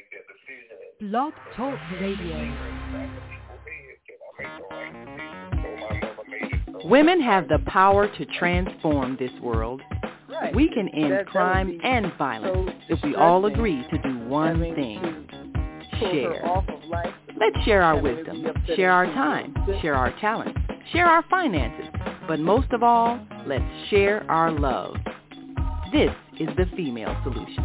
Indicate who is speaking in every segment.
Speaker 1: make that decision.
Speaker 2: Blog Talk Radio.
Speaker 3: Women have the power to transform this world.
Speaker 4: Right.
Speaker 3: We can end
Speaker 4: That- that
Speaker 3: crime
Speaker 4: would be
Speaker 3: and violence
Speaker 4: so
Speaker 3: if we all agree to do one
Speaker 4: Having
Speaker 3: thing.
Speaker 4: to pull her
Speaker 3: Share.
Speaker 4: of.
Speaker 3: Let's share our wisdom, share our time, share our talents, share our finances, but most of all, let's share our love. This is the female solution.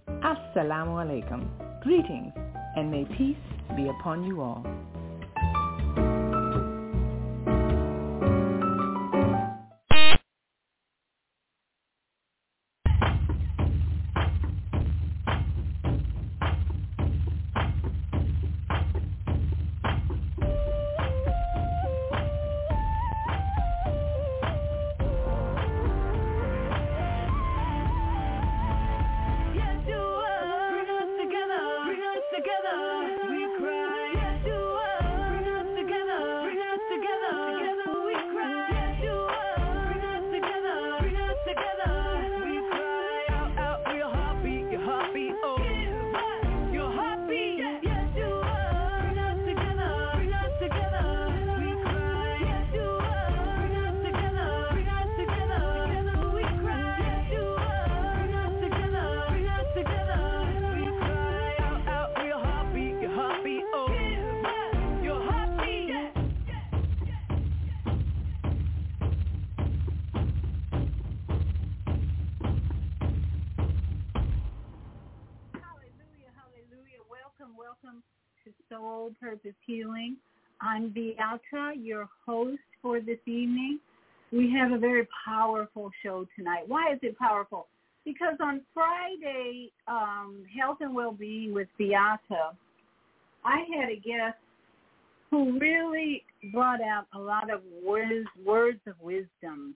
Speaker 3: Assalamu alaikum. Greetings, and may peace be upon you all.
Speaker 5: Healing. I'm Viyahta, your host for this evening. We have a very powerful show tonight. Why is it powerful? Because on Friday, um, Health and Wellbeing with Viyahta, I had a guest who really brought out a lot of words, words of wisdom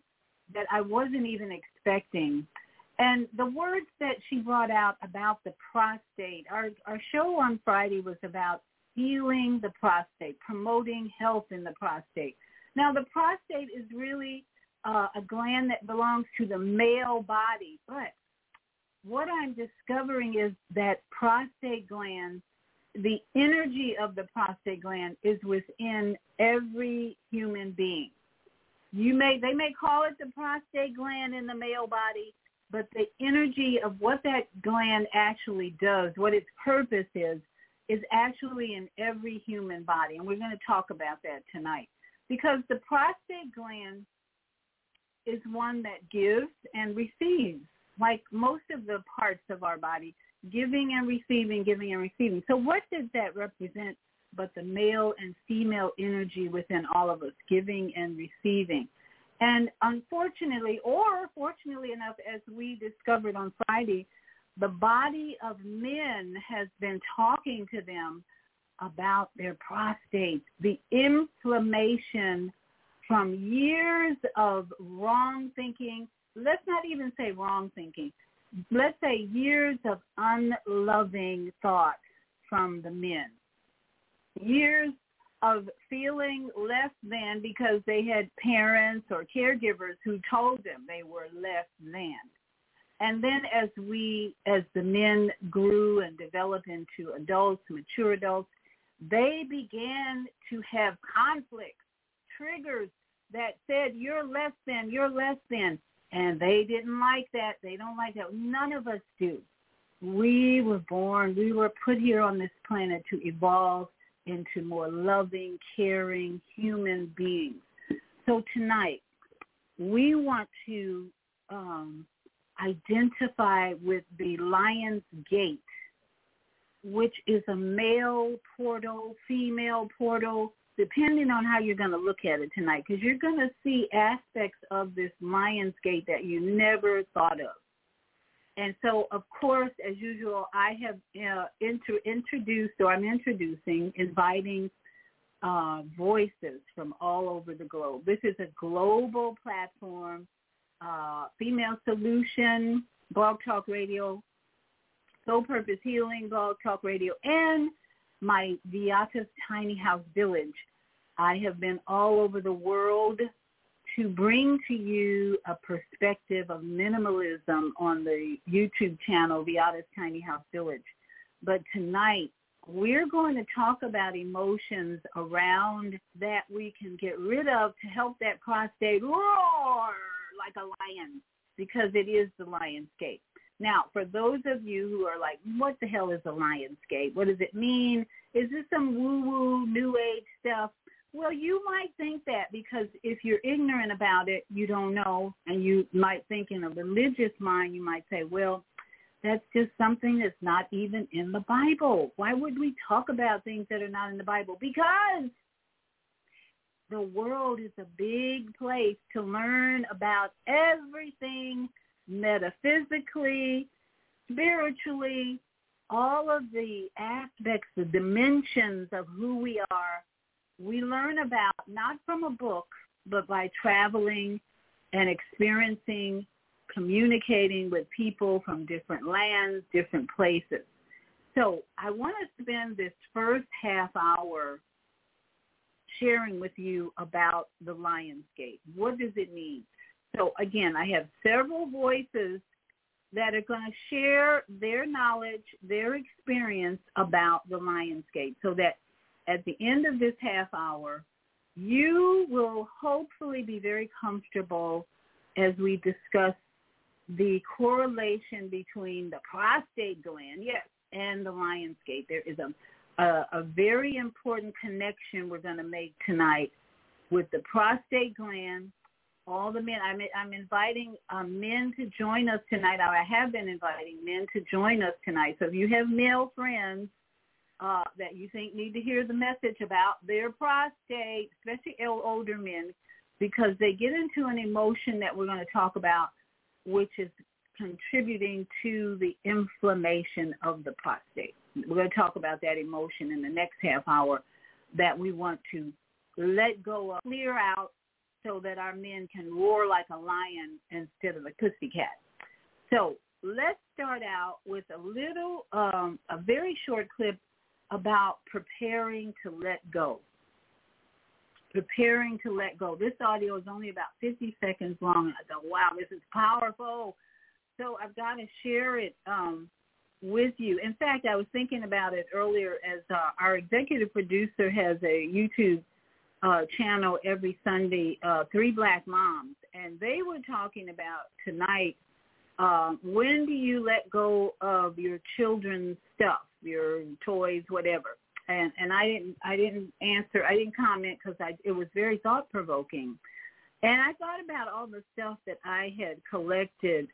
Speaker 5: that I wasn't even expecting. And the words that she brought out about the prostate, our, our show on Friday was about healing the prostate, promoting health in the prostate. Now, the prostate is really uh, a gland that belongs to the male body, but what I'm discovering is that prostate gland, the energy of the prostate gland is within every human being. You may they may call it the prostate gland in the male body, but the energy of what that gland actually does, what its purpose is, is actually in every human body. And we're going to talk about that tonight. Because the prostate gland is one that gives and receives, like most of the parts of our body, giving and receiving, giving and receiving. So what does that represent but the male and female energy within all of us, giving and receiving. And unfortunately, or fortunately enough, as we discovered on Friday, the body of men has been talking to them about their prostate, the inflammation from years of wrong thinking. Let's not even say wrong thinking. Let's say years of unloving thoughts from the men. Years of feeling less than because they had parents or caregivers who told them they were less than. And then as we, as the men grew and developed into adults, mature adults, they began to have conflicts, triggers that said, you're less than, you're less than. And they didn't like that. They don't like that. None of us do. We were born, we were put here on this planet to evolve into more loving, caring human beings. So tonight, we want to um, identify with the Lion's Gate, which is a male portal, female portal, depending on how you're going to look at it tonight, because you're going to see aspects of this Lion's Gate that you never thought of. And so, of course, as usual, I have uh, inter- introduced, or I'm introducing, inviting uh, voices from all over the globe. This is a global platform, uh, Female Solution, Blog Talk Radio, Soul Purpose Healing, Blog Talk Radio, and my Viyahta's Tiny House Village. I have been all over the world to bring to you a perspective of minimalism on the YouTube channel, Viyahta's Tiny House Village. But tonight, we're going to talk about emotions around that we can get rid of to help that prostate roar like a lion because it is the Lionsgate. Now, for those of you who are like, what the hell is a Lionsgate? What does it mean? Is this some woo-woo, new age stuff? Well, you might think that because if you're ignorant about it, you don't know, and you might think in a religious mind, you might say, well, that's just something that's not even in the Bible. Why would we talk about things that are not in the Bible? Because the world is a big place to learn about everything metaphysically, spiritually, all of the aspects, the dimensions of who we are we learn about not from a book, but by traveling and experiencing, communicating with people from different lands, different places. So I want to spend this first half hour sharing with you about the Lionsgate. What does it mean? So again, I have several voices that are going to share their knowledge, their experience about the Lionsgate so that at the end of this half hour, you will hopefully be very comfortable as we discuss the correlation between the prostate gland, yes, and the lion's gate. There is a, a, a very important connection we're going to make tonight with the prostate gland. All the men, I'm, I'm inviting um, men to join us tonight. I have been inviting men to join us tonight. So if you have male friends uh, that you think need to hear the message about their prostate, especially older men, because they get into an emotion that we're going to talk about, which is contributing to the inflammation of the prostate. We're going to talk about that emotion in the next half hour that we want to let go of, clear out so that our men can roar like a lion instead of a pussycat. So let's start out with a little, um, a very short clip about preparing to let go. Preparing to let go. This audio is only about 50 seconds long. I thought, wow, this is powerful. So I've got to share it um, with you. In fact, I was thinking about it earlier as uh, our executive producer has a YouTube uh, channel every Sunday, uh, Three Black Moms, and they were talking about tonight uh, when do you let go of your children's stuff? your toys, whatever. And and I didn't I didn't answer I didn't comment because I it was very thought provoking, and I thought about all the stuff that I had collected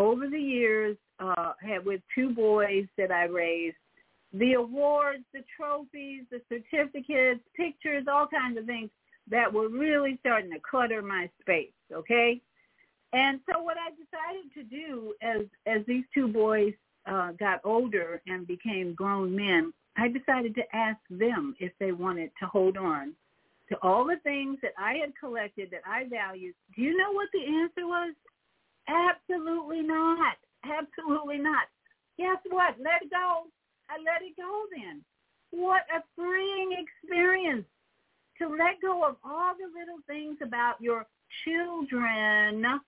Speaker 5: over the years, uh, had with two boys that I raised, the awards, the trophies, the certificates, pictures, all kinds of things that were really starting to clutter my space, okay? And so what I decided to do as as these two boys uh, got older and became grown men, I decided to ask them if they wanted to hold on to all the things that I had collected that I valued. Do you know what the answer was? Absolutely not. Absolutely not. Guess what? Let it go. I let it go then. What a freeing experience to let go of all the little things about your children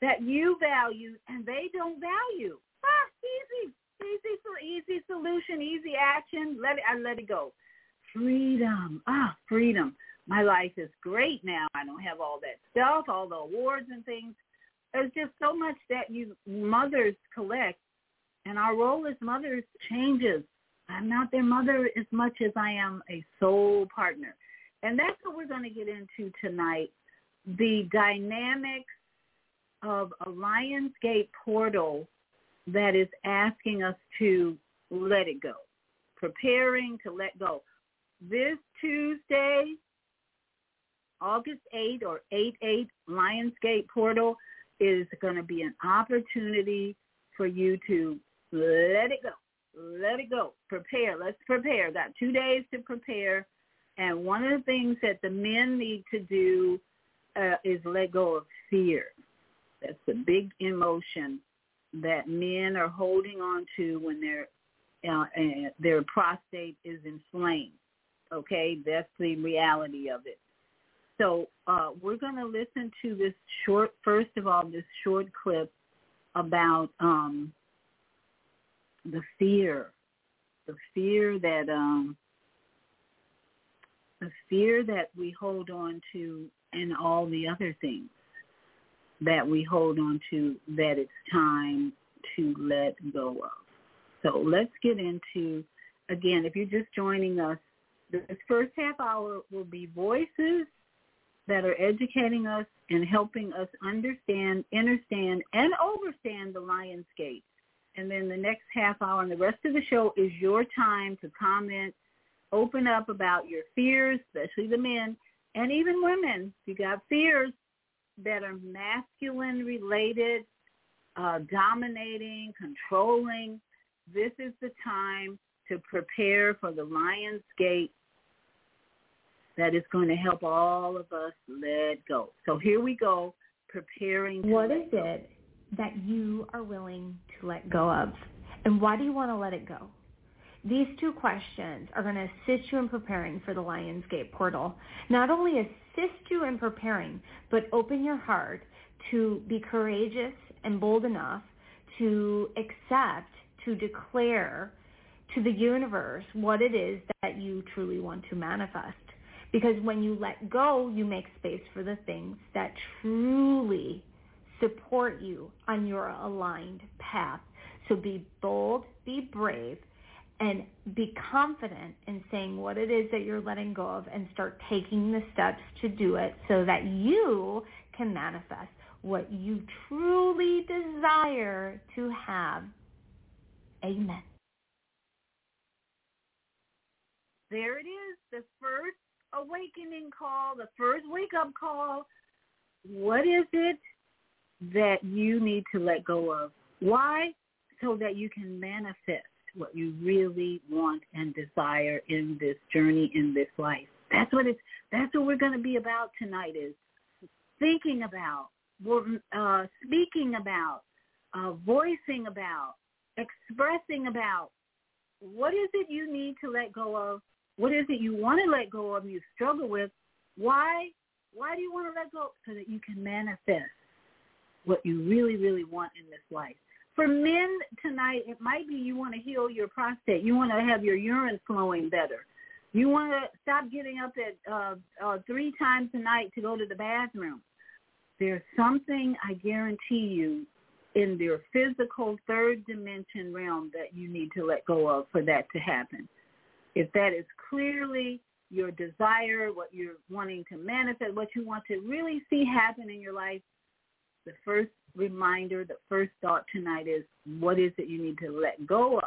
Speaker 5: that you value and they don't value. Ah, easy, easy, easy solution, easy action. Let it, I let it go. Freedom. Ah, freedom. My life is great now. I don't have all that stuff, all the awards and things. There's just so much that you mothers collect, and our role as mothers changes. I'm not their mother as much as I am a soul partner. And that's what we're going to get into tonight, the dynamics of a Lionsgate portal that is asking us to let it go, preparing to let go. This Tuesday, August 8 or 8-8 Lionsgate portal is going to be an opportunity for you to let it go. Let it go. Prepare. Let's prepare. Got two days to prepare. And one of the things that the men need to do uh, is let go of fear. That's the big emotion that men are holding on to when their uh, their prostate is inflamed. Okay, that's the reality of it. So uh, we're going to listen to this short, first of all, this short clip about um, the fear, the fear that um, the fear that we hold on to and all the other things that we hold on to that it's time to let go of. So let's get into, again, if you're just joining us, this first half hour will be voices that are educating us and helping us understand, understand, and overstand the Lion's Gate. And then the next half hour and the rest of the show is your time to comment, open up about your fears, especially the men, and even women. You got fears that are masculine related, uh, dominating, controlling, this is the time to prepare for the Lion's Gate that is going to help all of us let go. So here we go, preparing.
Speaker 1: What is go. it that you are willing to let go of? And why do you want to let it go? These two questions are going to assist you in preparing for the Lionsgate portal. Not only assist you in preparing, but open your heart to be courageous and bold enough to accept, to declare to the universe what it is that you truly want to manifest. Because when you let go, you make space for the things that truly support you on your aligned path. So be bold, be brave, and be confident in saying what it is that you're letting go of and start taking the steps to do it so that you can manifest what you truly desire to have. Amen.
Speaker 5: There it is, the first awakening call, the first wake-up call. What is it that you need to let go of? Why? So that you can manifest what you really want and desire in this journey, in this life. That's what it's. That's what we're going to be about tonight. Is thinking about, uh, speaking about, uh, voicing about, expressing about. What is it you need to let go of what is it you want to let go of? You struggle with. Why? Why do you want to let go? So that you can manifest what you really, really want in this life. For men tonight, it might be you want to heal your prostate. You want to have your urine flowing better. You want to stop getting up at uh, uh, three times a night to go to the bathroom. There's something I guarantee you in your physical third dimension realm that you need to let go of for that to happen. If that is clearly your desire, what you're wanting to manifest, what you want to really see happen in your life, the first reminder, the first thought tonight is what is it you need to let go of?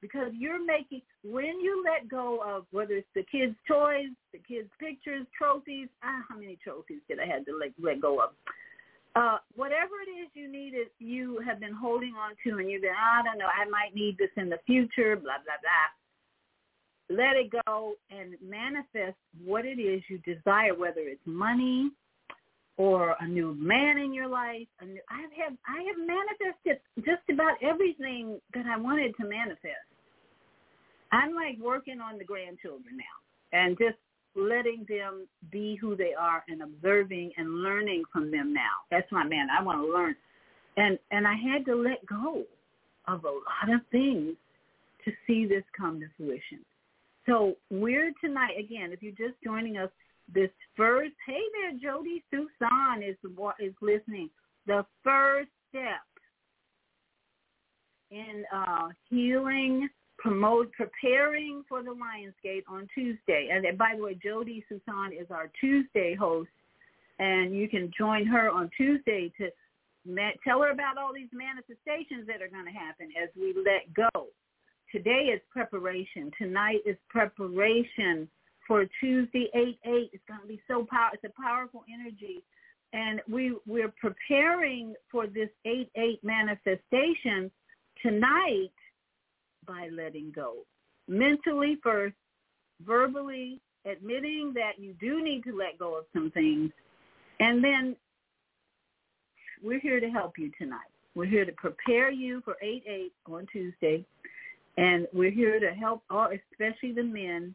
Speaker 5: because you're making when you let go of whether it's the kids' toys, the kids' pictures, trophies. Ah, how many trophies did I have to let let go of? Uh, whatever it is you needed, you have been holding on to, and you've been, I don't know, I might need this in the future, blah blah blah. Let it go and manifest what it is you desire, whether it's money, or a new man in your life. New, I have I have manifested just about everything that I wanted to manifest. I'm like working on the grandchildren now and just letting them be who they are and observing and learning from them now. That's my man. I want to learn. And and I had to let go of a lot of things to see this come to fruition. So we're tonight again, if you're just joining us, this first, hey there, Jody Susan is is listening. The first step in uh, healing, promote, preparing for the Lionsgate on Tuesday. And by the way, Jody Susan is our Tuesday host, and you can join her on Tuesday to tell her about all these manifestations that are going to happen as we let go. Today is preparation. Tonight is preparation for Tuesday 8-8. It's going to be so powerful. It's a powerful energy. And we, we're preparing for this 8-8 manifestation tonight by letting go. Mentally first, verbally admitting that you do need to let go of some things. And then we're here to help you tonight. We're here to prepare you for 8-8 on Tuesday. And we're here to help all, especially the men,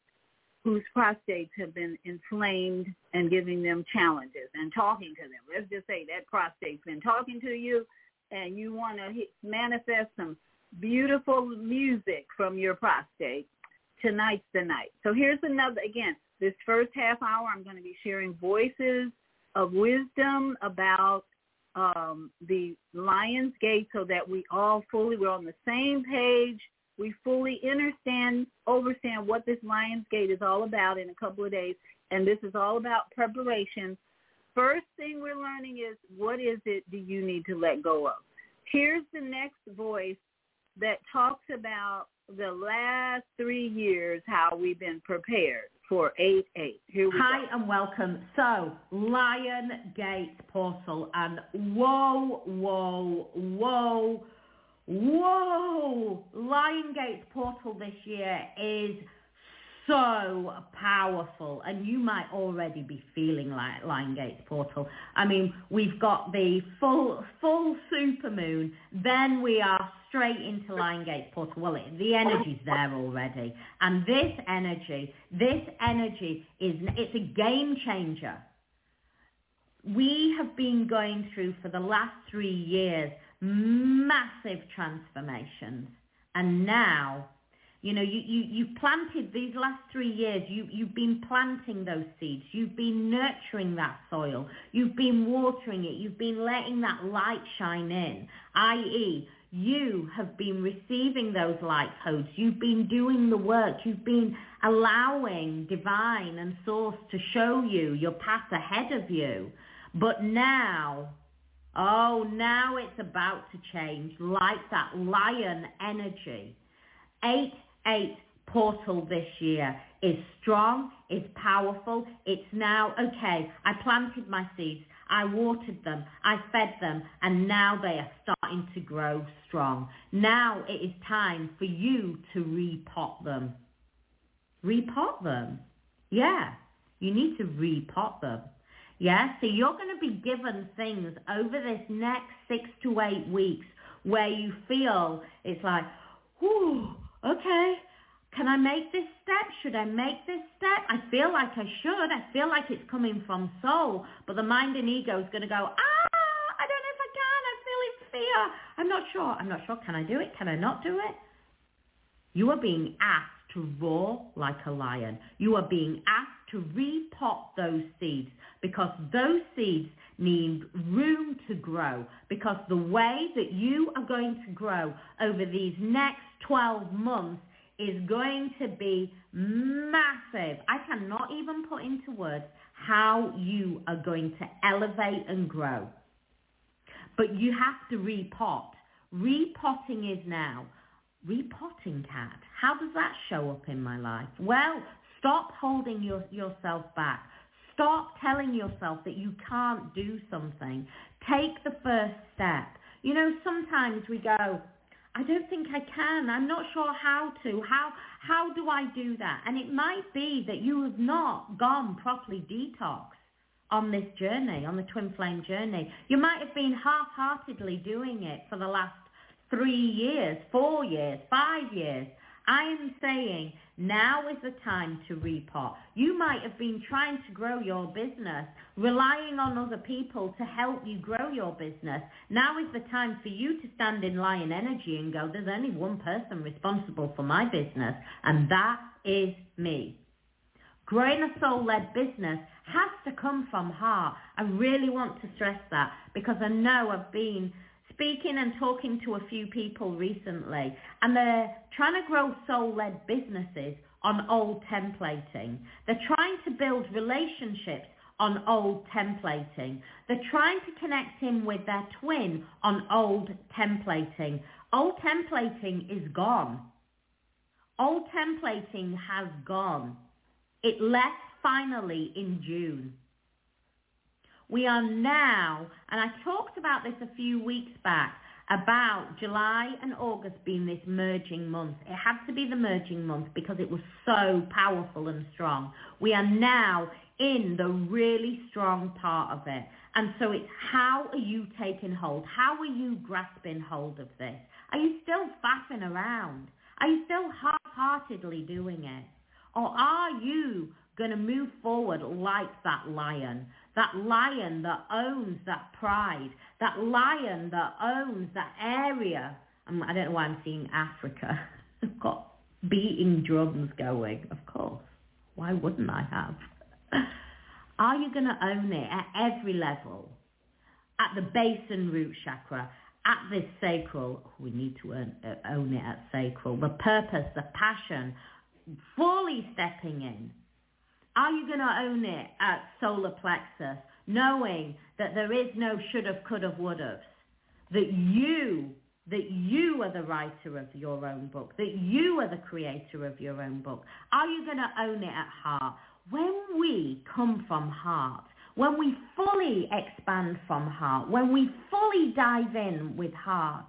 Speaker 5: whose prostates have been inflamed and giving them challenges and talking to them. Let's just say that prostate's been talking to you and you want to manifest some beautiful music from your prostate. Tonight's the night. So here's another, again, this first half hour I'm going to be sharing voices of wisdom about um, the Lion's Gate so that we all fully, we're on the same page we fully understand, understand what this Lionsgate is all about in a couple of days, and this is all about preparation. First thing we're learning is what is it do you need to let go of? Here's the next voice that talks about the last three years, how we've been prepared for 8-8. Here we
Speaker 4: Hi
Speaker 5: go.
Speaker 4: and welcome. So, Lion Gate Portal and whoa, whoa, whoa, Whoa! Lion Gate's portal this year is so powerful and you might already be feeling like Lion Gate's portal. I mean, we've got the full full supermoon, then we are straight into Lion Gate's portal. Well, it, the energy's there already. And this energy, this energy is, it's a game changer. We have been going through for the last three years massive transformations. And now, you know, you, you, you've planted these last three years, you, you've been planting those seeds. You've been nurturing that soil. You've been watering it. You've been letting that light shine in, i.e., you have been receiving those light codes. You've been doing the work. You've been allowing divine and source to show you your path ahead of you. But now Oh, now it's about to change, like that lion energy. 8-8 portal this year is strong, is powerful. It's now, okay, I planted my seeds, I watered them, I fed them, and now they are starting to grow strong. Now it is time for you to repot them. Repot them? Yeah, you need to repot them. Yeah, so you're going to be given things over this next six to eight weeks where you feel it's like, whew, okay, can I make this step? Should I make this step? I feel like I should. I feel like it's coming from soul, but the mind and ego is going to go, ah, I don't know if I can. I feel in fear. I'm not sure. I'm not sure. Can I do it? Can I not do it? You are being asked to roar like a lion. You are being asked to repot those seeds because those seeds need room to grow because the way that you are going to grow over these next 12 months is going to be massive. I cannot even put into words how you are going to elevate and grow. But you have to repot. Repotting is now. repotting cat. How does that show up in my life? Well, stop holding your, yourself back. Stop telling yourself that you can't do something. Take the first step. You know, sometimes we go, I don't think I can. I'm not sure how to. How how do I do that? And it might be that you have not gone properly detox on this journey, on the twin flame journey. You might have been half-heartedly doing it for the last three years, four years, five years. I am saying now is the time to repot. You might have been trying to grow your business, relying on other people to help you grow your business. Now is the time for you to stand in lion energy and go, there's only one person responsible for my business, and that is me. Growing a soul-led business has to come from heart. I really want to stress that because I know I've been speaking and talking to a few people recently, and they're trying to grow soul-led businesses on old templating. They're trying to build relationships on old templating. They're trying to connect in with their twin on old templating. Old templating is gone. Old templating has gone. It left finally in June. We are now, and I talked about this a few weeks back, about July and August being this merging month. It had to be the merging month because it was so powerful and strong. We are now in the really strong part of it. And so it's how are you taking hold? How are you grasping hold of this? Are you still faffing around? Are you still half-heartedly doing it? Or are you going to move forward like that lion? That lion that owns that pride, that lion that owns that area. I'm, I don't know why I'm seeing Africa. I've got beating drums going, of course. Why wouldn't I have? Are you going to own it at every level? At the base and root chakra, at this sacral, we need to own, uh, own it at sacral, the purpose, the passion, fully stepping in are you going to own it at solar plexus, knowing that there is no should-have, could-have, would-have? That you, that you are the writer of your own book, that you are the creator of your own book. Are you going to own it at heart? When we come from heart, when we fully expand from heart, when we fully dive in with heart,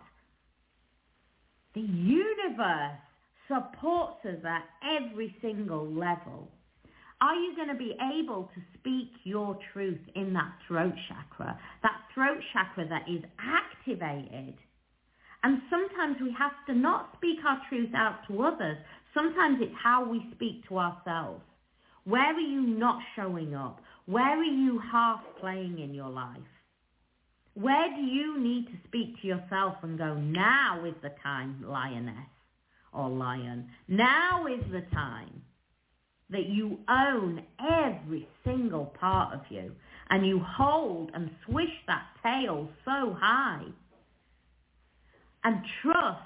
Speaker 4: the universe supports us at every single level. Are you going to be able to speak your truth in that throat chakra, that throat chakra that is activated? And sometimes we have to not speak our truth out to others. Sometimes it's how we speak to ourselves. Where are you not showing up? Where are you half playing in your life? Where do you need to speak to yourself and go, now is the time, lioness or lion. Now is the time that you own every single part of you and you hold and swish that tail so high and trust,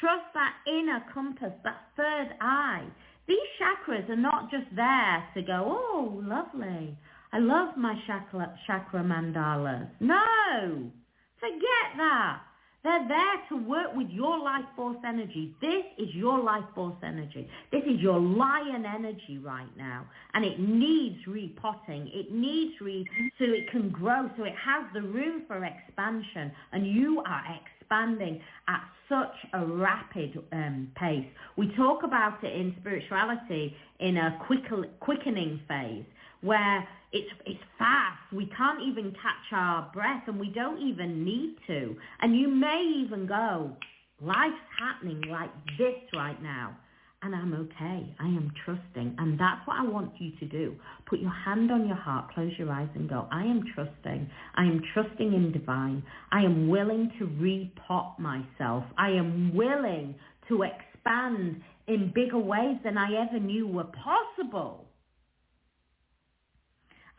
Speaker 4: trust that inner compass, that third eye. These chakras are not just there to go, oh, lovely. I love my chakra, chakra mandalas. No, forget that. They're there to work with your life force energy. This is your life force energy. This is your lion energy right now. And it needs repotting. It needs re so it can grow, so it has the room for expansion. And you are expanding at such a rapid um, pace. We talk about it in spirituality in a quick, quickening phase where it's it's fast. We can't even catch our breath, and we don't even need to. And you may even go, life's happening like this right now, and I'm okay. I am trusting, and that's what I want you to do. Put your hand on your heart, close your eyes, and go. I am trusting. I am trusting in divine. I am willing to repot myself. I am willing to expand in bigger ways than I ever knew were possible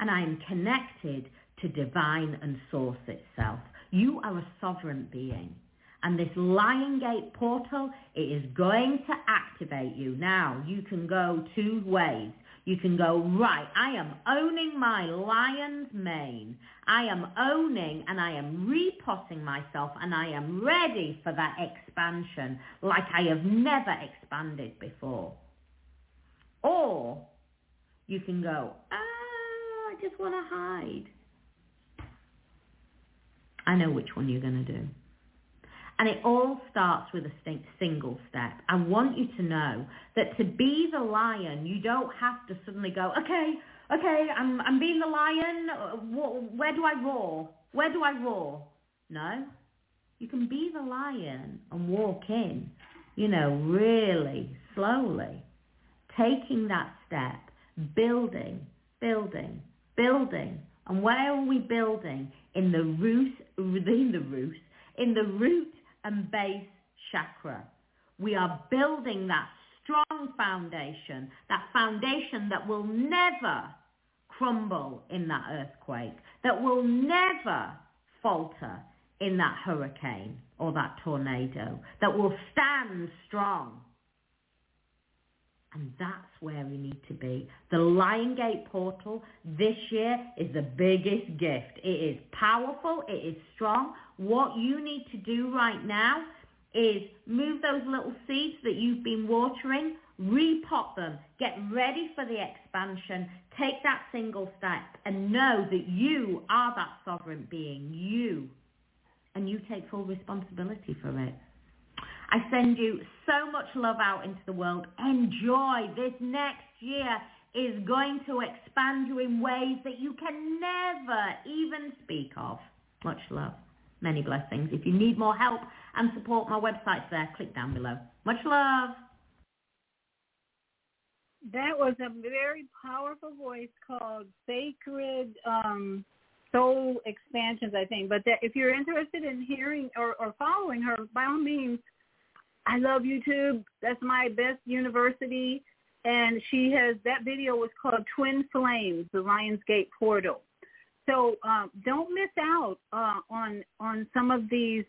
Speaker 4: and I am connected to divine and source itself. You are a sovereign being. And this Lion Gate portal, it is going to activate you. Now, you can go two ways. You can go, right, I am owning my lion's mane. I am owning and I am repotting myself and I am ready for that expansion like I have never expanded before. Or you can go, ah, just want to hide. I know which one you're going to do. And it all starts with a single step. I want you to know that to be the lion, you don't have to suddenly go, okay, okay, I'm, I'm being the lion. Where do I roar? Where do I roar? No. You can be the lion and walk in, you know, really slowly, taking that step, building, building, building. And where are we building? In the root, in the root, in the root and base chakra. We are building that strong foundation, that foundation that will never crumble in that earthquake, that will never falter in that hurricane or that tornado, that will stand strong. And that's where we need to be. The Lion Gate portal this year is the biggest gift. It is powerful. It is strong. What you need to do right now is move those little seeds that you've been watering, repot them, get ready for the expansion, take that single step and know that you are that sovereign being, you. And you take full responsibility for it. I send you so much love out into the world. Enjoy. This next year is going to expand you in ways that you can never even speak of. Much love. Many blessings. If you need more help and support, my website's there. Click down below. Much love.
Speaker 5: That was a very powerful voice called Sacred um, Soul Expansions, I think. But that, if you're interested in hearing or, or following her, by all means, I love YouTube. That's my best university. And she has, that video was called Twin Flames, the Lionsgate Portal. So um, don't miss out uh, on on some of these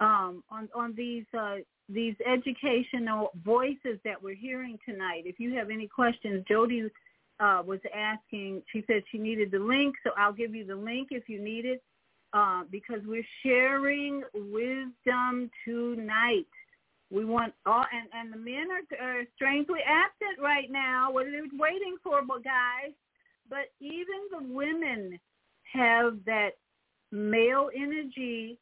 Speaker 5: um, on on these uh, these educational voices that we're hearing tonight. If you have any questions, Jody uh, was asking. She said she needed the link, so I'll give you the link if you need it, uh, because we're sharing wisdom tonight. We want all, and, and the men are, are strangely absent right now. What are they waiting for, guys? But even the women have that male energy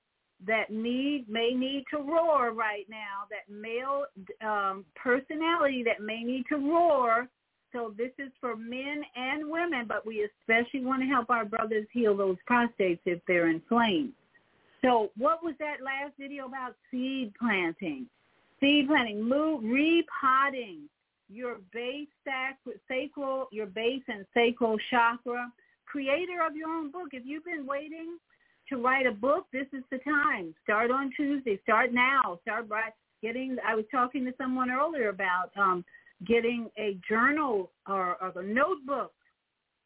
Speaker 5: that need may need to roar right now. That male um, personality that may need to roar. So this is for men and women, but we especially want to help our brothers heal those prostates if they're inflamed. So what was that last video about seed planting? Seed planting, move, repotting your base sacral, your base and sacral chakra. Creator of your own book. If you've been waiting to write a book, this is the time. Start on Tuesday. Start now. Start by getting. I was talking to someone earlier about um, getting a journal or, or a notebook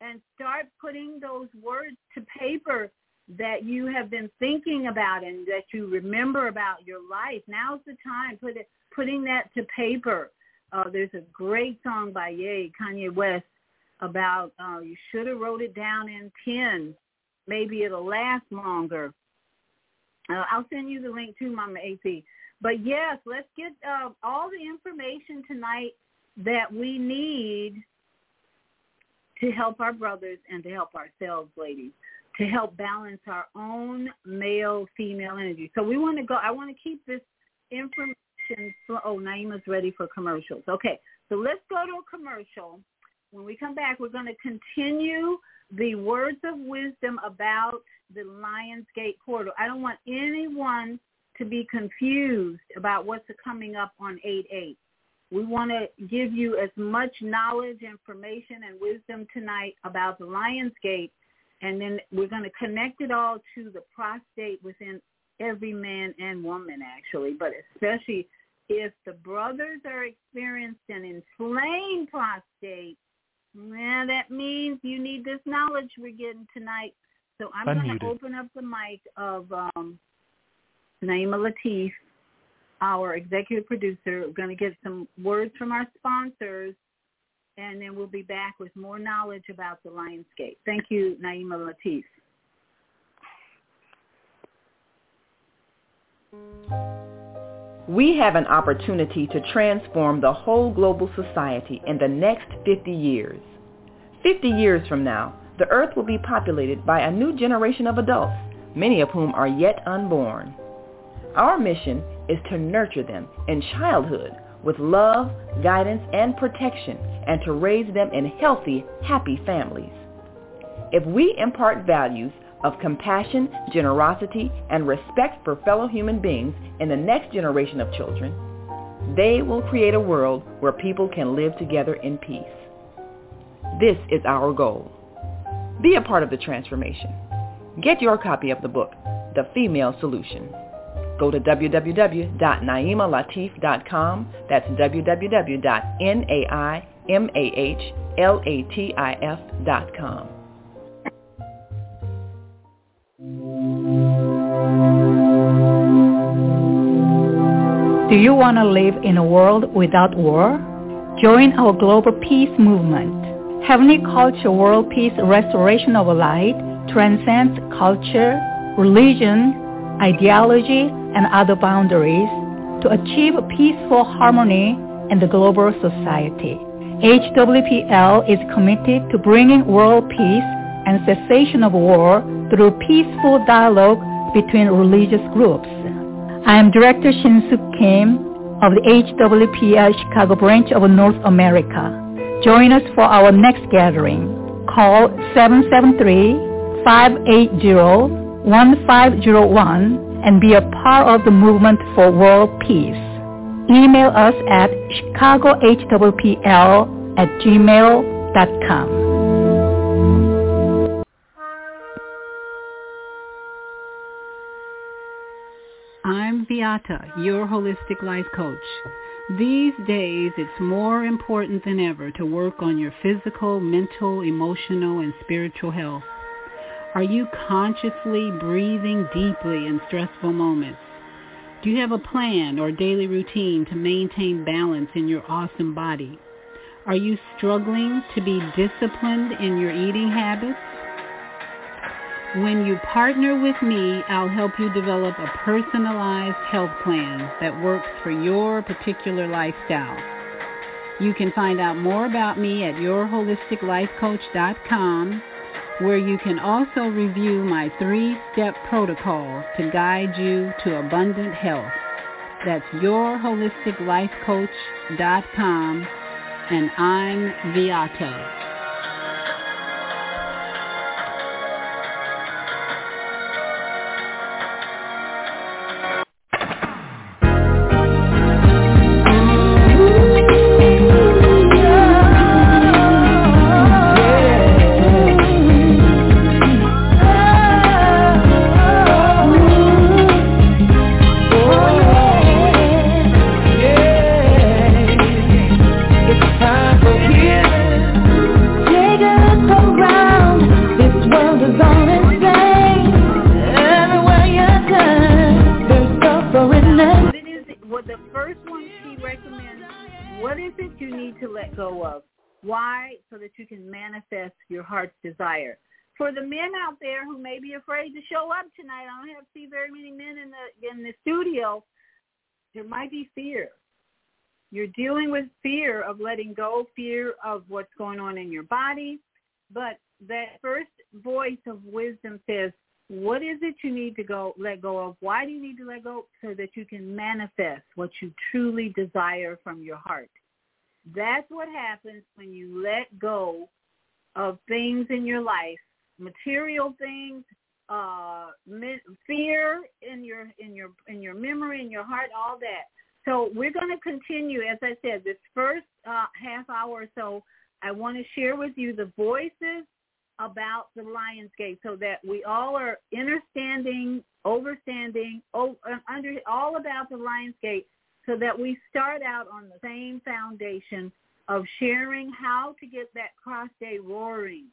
Speaker 5: and start putting those words to paper that you have been thinking about and that you remember about your life. Now's the time. Put it, putting that to paper. Uh, there's a great song by Ye, Kanye West, about uh, you should have wrote it down in pen. Maybe it'll last longer. Uh, I'll send you the link to Mama AP. But yes, let's get uh, all the information tonight that we need to help our brothers and to help ourselves, ladies to help balance our own male-female energy. So we want to go, I want to keep this information, oh, Naima's ready for commercials. Okay, so let's go to a commercial. When we come back, we're going to continue the words of wisdom about the Lionsgate portal. I don't want anyone to be confused about what's coming up on 8-8. We want to give you as much knowledge, information, and wisdom tonight about the Lionsgate and then we're going to connect it all to the prostate within every man and woman actually, but especially if the brothers are experienced an inflamed prostate, well, that means you need this knowledge we're getting tonight. So I'm going to open up the mic of um, Naima Latif, our executive producer. We're going to get some words from our sponsors and then we'll be back with more knowledge about the Lionsgate. Thank you, Naima Latif.
Speaker 3: We have an opportunity to transform the whole global society in the next 50 years. 50 years from now, the earth will be populated by a new generation of adults, many of whom are yet unborn. Our mission is to nurture them in childhood with love, guidance, and protection, and to raise them in healthy, happy families. If we impart values of compassion, generosity, and respect for fellow human beings in the next generation of children, they will create a world where people can live together in peace. This is our goal. Be a part of the transformation. Get your copy of the book, The Female Solution. Go to www.naimahlatif.com. That's www.n-a-i-m-a-h-l-a-t-i-f.com.
Speaker 6: Do you want to live in a world without war? Join our global peace movement. Heavenly Culture World Peace Restoration of Light transcends culture, religion, ideology, and other boundaries to achieve peaceful harmony in the global society. HWPL is committed to bringing world peace and cessation of war through peaceful dialogue between religious groups. I am Director Shin-Suk Kim of the HWPL Chicago branch of North America. Join us for our next gathering. Call 773-580-1501 and be a part of the movement for world peace. Email us at chicagohwpl at gmail.com.
Speaker 5: I'm Viyahta, your holistic life coach. These days, it's more important than ever to work on your physical, mental, emotional, and spiritual health. Are you consciously breathing deeply in stressful moments? Do you have a plan or daily routine to maintain balance in your awesome body? Are you struggling to be disciplined in your eating habits? When you partner with me, I'll help you develop a personalized health plan that works for your particular lifestyle. You can find out more about me at yourholisticlifecoach.com where you can also review my three-step protocol to guide you to abundant health. That's yourholisticlifecoach.com and I'm Viyahta. Desire. For the men out there who may be afraid to show up tonight, I don't have to see very many men in the in the studio. There might be fear. You're dealing with fear of letting go, fear of what's going on in your body. But that first voice of wisdom says, what is it you need to go let go of? Why do you need to let go? So that you can manifest what you truly desire from your heart. That's what happens when you let go of things in your life, material things, uh, fear in your in your in your memory, in your heart, all that. So we're going to continue, as I said, this first uh, half hour or so. I want to share with you the voices about the Lionsgate, so that we all are understanding, overstanding, oh, under all about the Lionsgate, so that we start out on the same foundation of sharing how to get that prostate roaring.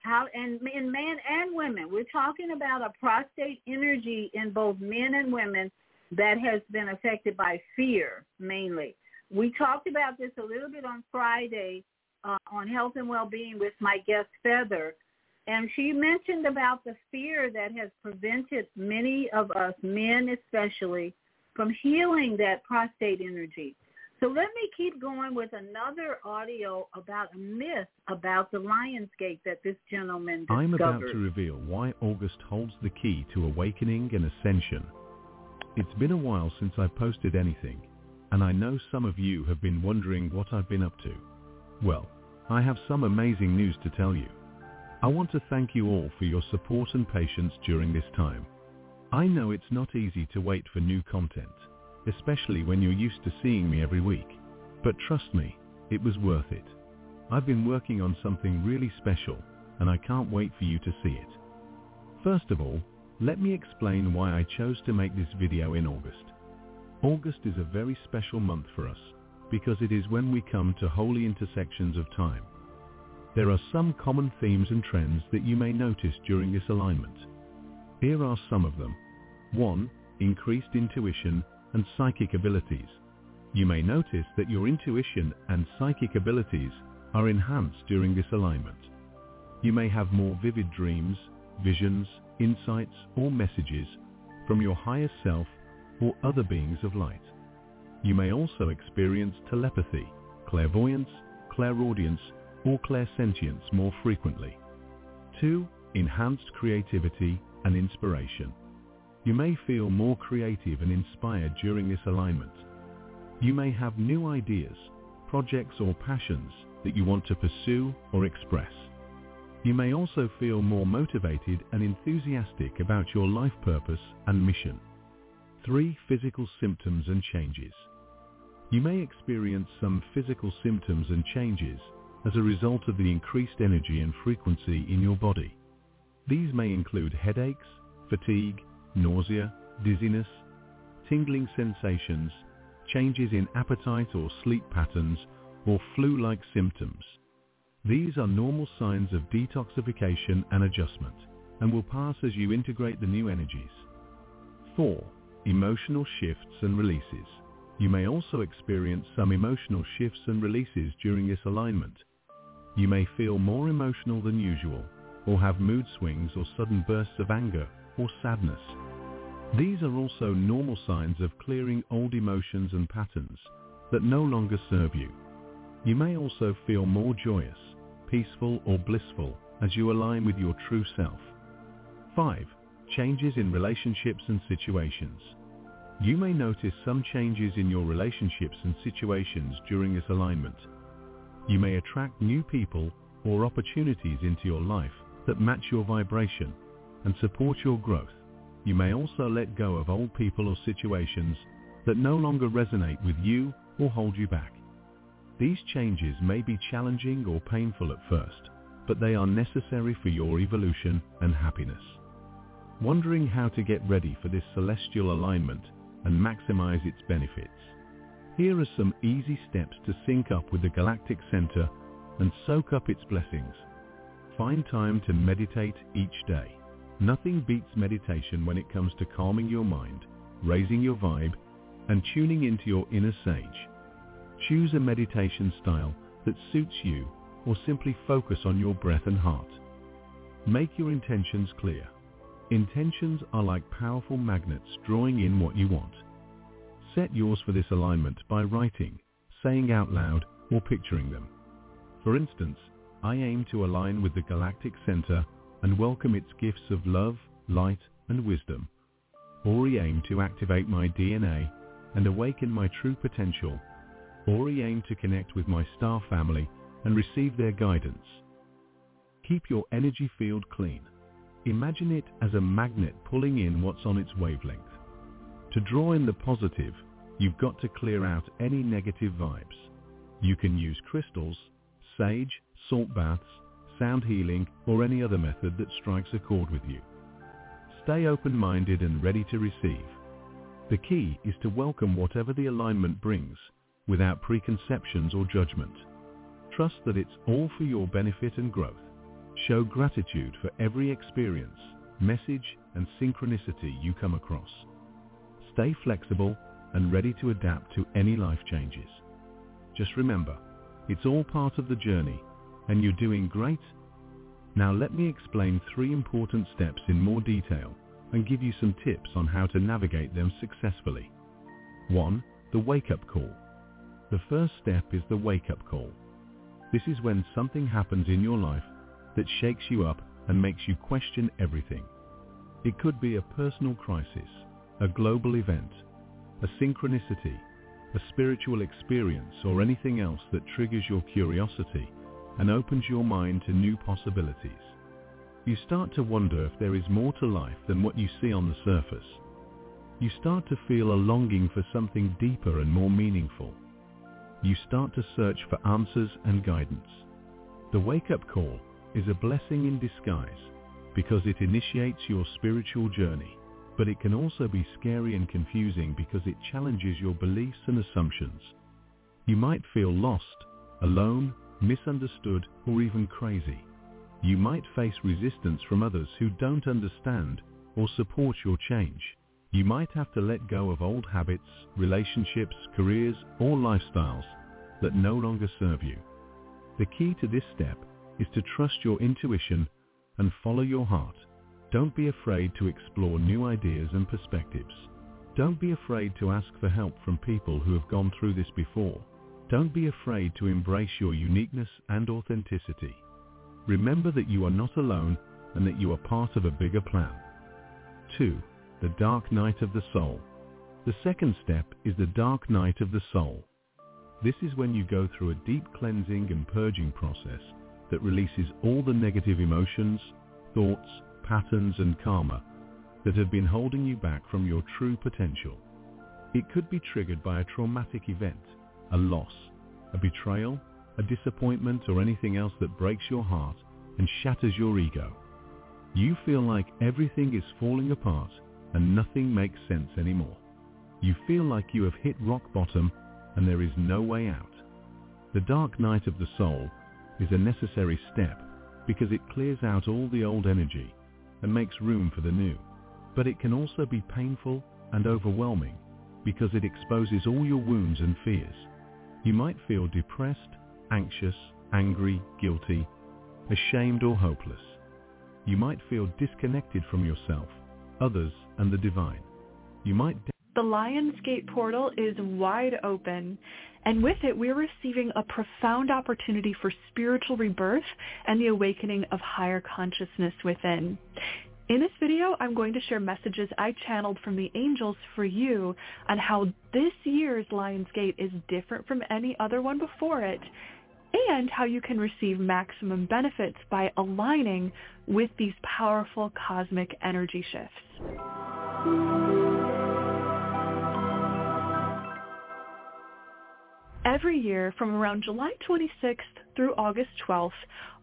Speaker 5: How and in men and women, we're talking about a prostate energy in both men and women that has been affected by fear mainly. We talked about this a little bit on Friday uh, on health and well-being with my guest Feather, and she mentioned about the fear that has prevented many of us, men especially, from healing that prostate energy. So let me keep going with another audio about a myth about the Lion's Gate that this gentleman discovered.
Speaker 7: I'm about to reveal why August holds the key to awakening and ascension. It's been a while since I posted anything, and I know some of you have been wondering what I've been up to. Well, I have some amazing news to tell you. I want to thank you all for your support and patience during this time. I know it's not easy to wait for new content, especially when you're used to seeing me every week. But trust me, it was worth it. I've been working on something really special, and I can't wait for you to see it. First of all, let me explain why I chose to make this video in August. August is a very special month for us, because it is when we come to holy intersections of time. There are some common themes and trends that you may notice during this alignment. Here are some of them. 1. Increased intuition and psychic abilities. You may notice that your intuition and psychic abilities are enhanced during this alignment. You may have more vivid dreams, visions, insights, or messages from your higher self or other beings of light. You may also experience telepathy, clairvoyance, clairaudience, or clairsentience more frequently. 2. Enhanced creativity and inspiration. You may feel more creative and inspired during this alignment. You may have new ideas, projects or passions that you want to pursue or express. You may also feel more motivated and enthusiastic about your life purpose and mission. 3. Physical symptoms and changes. You may experience some physical symptoms and changes as a result of the increased energy and frequency in your body. These may include headaches, fatigue, nausea, dizziness, tingling sensations, changes in appetite or sleep patterns, or flu-like symptoms. These are normal signs of detoxification and adjustment and will pass as you integrate the new energies. 4. Emotional shifts and releases. You may also experience some emotional shifts and releases during this alignment. You may feel more emotional than usual or have mood swings or sudden bursts of anger or sadness. These are also normal signs of clearing old emotions and patterns that no longer serve you. You may also feel more joyous, peaceful or blissful as you align with your true self. 5. Changes in relationships and situations. You may notice some changes in your relationships and situations during this alignment. You may attract new people or opportunities into your life that match your vibration and support your growth. You may also let go of old people or situations that no longer resonate with you or hold you back. These changes may be challenging or painful at first, but they are necessary for your evolution and happiness. Wondering how to get ready for this celestial alignment and maximize its benefits? Here are some easy steps to sync up with the Galactic Center and soak up its blessings. Find time to meditate each day. Nothing beats meditation when it comes to calming your mind, raising your vibe, and tuning into your inner sage. Choose a meditation style that suits you or simply focus on your breath and heart. Make your intentions clear. Intentions are like powerful magnets drawing in what you want. Set yours for this alignment by writing, saying out loud, or picturing them. For instance, I aim to align with the Galactic Center and welcome its gifts of love, light, and wisdom. Ori aim to activate my DNA and awaken my true potential. Ori aim to connect with my star family and receive their guidance. Keep your energy field clean. Imagine it as a magnet pulling in what's on its wavelength. To draw in the positive, you've got to clear out any negative vibes. You can use crystals, sage, salt baths, sound healing, or any other method that strikes a chord with you. Stay open-minded and ready to receive. The key is to welcome whatever the alignment brings without preconceptions or judgment. Trust that it's all for your benefit and growth. Show gratitude for every experience, message, and synchronicity you come across. Stay flexible and ready to adapt to any life changes. Just remember, It's all part of the journey, and you're doing great. Now let me explain three important steps in more detail and give you some tips on how to navigate them successfully. 1. The wake-up call. The first step is the wake-up call. This is when something happens in your life that shakes you up and makes you question everything. It could be a personal crisis, a global event, a synchronicity, a spiritual experience or anything else that triggers your curiosity and opens your mind to new possibilities. You start to wonder if there is more to life than what you see on the surface. You start to feel a longing for something deeper and more meaningful. You start to search for answers and guidance. The wake-up call is a blessing in disguise because it initiates your spiritual journey, but it can also be scary and confusing because it challenges your beliefs and assumptions. You might feel lost, alone, misunderstood, or even crazy. You might face resistance from others who don't understand or support your change. You might have to let go of old habits, relationships, careers, or lifestyles that no longer serve you. The key to this step is to trust your intuition and follow your heart. Don't be afraid to explore new ideas and perspectives. Don't be afraid to ask for help from people who have gone through this before. Don't be afraid to embrace your uniqueness and authenticity. Remember that you are not alone and that you are part of a bigger plan. 2. The Dark Night of the Soul. The second step is the Dark Night of the Soul. This is when you go through a deep cleansing and purging process that releases all the negative emotions, thoughts, patterns and karma that have been holding you back from your true potential. It could be triggered by a traumatic event, a loss, a betrayal, a disappointment or anything else that breaks your heart and shatters your ego. You feel like everything is falling apart and nothing makes sense anymore. You feel like you have hit rock bottom and there is no way out. The dark night of the soul is a necessary step because it clears out all the old energy and makes room for the new. But it can also be painful and overwhelming because it exposes all your wounds and fears. You might feel depressed, anxious, angry, guilty, ashamed or hopeless. You might feel disconnected from yourself, others and the divine. You might
Speaker 8: the Lionsgate portal is wide open, and with it we're receiving a profound opportunity for spiritual rebirth and the awakening of higher consciousness within. In this video, I'm going to share messages I channeled from the angels for you on how this year's Lionsgate is different from any other one before it, and how you can receive maximum benefits by aligning with these powerful cosmic energy shifts. Every year from around July 26th through August 12th,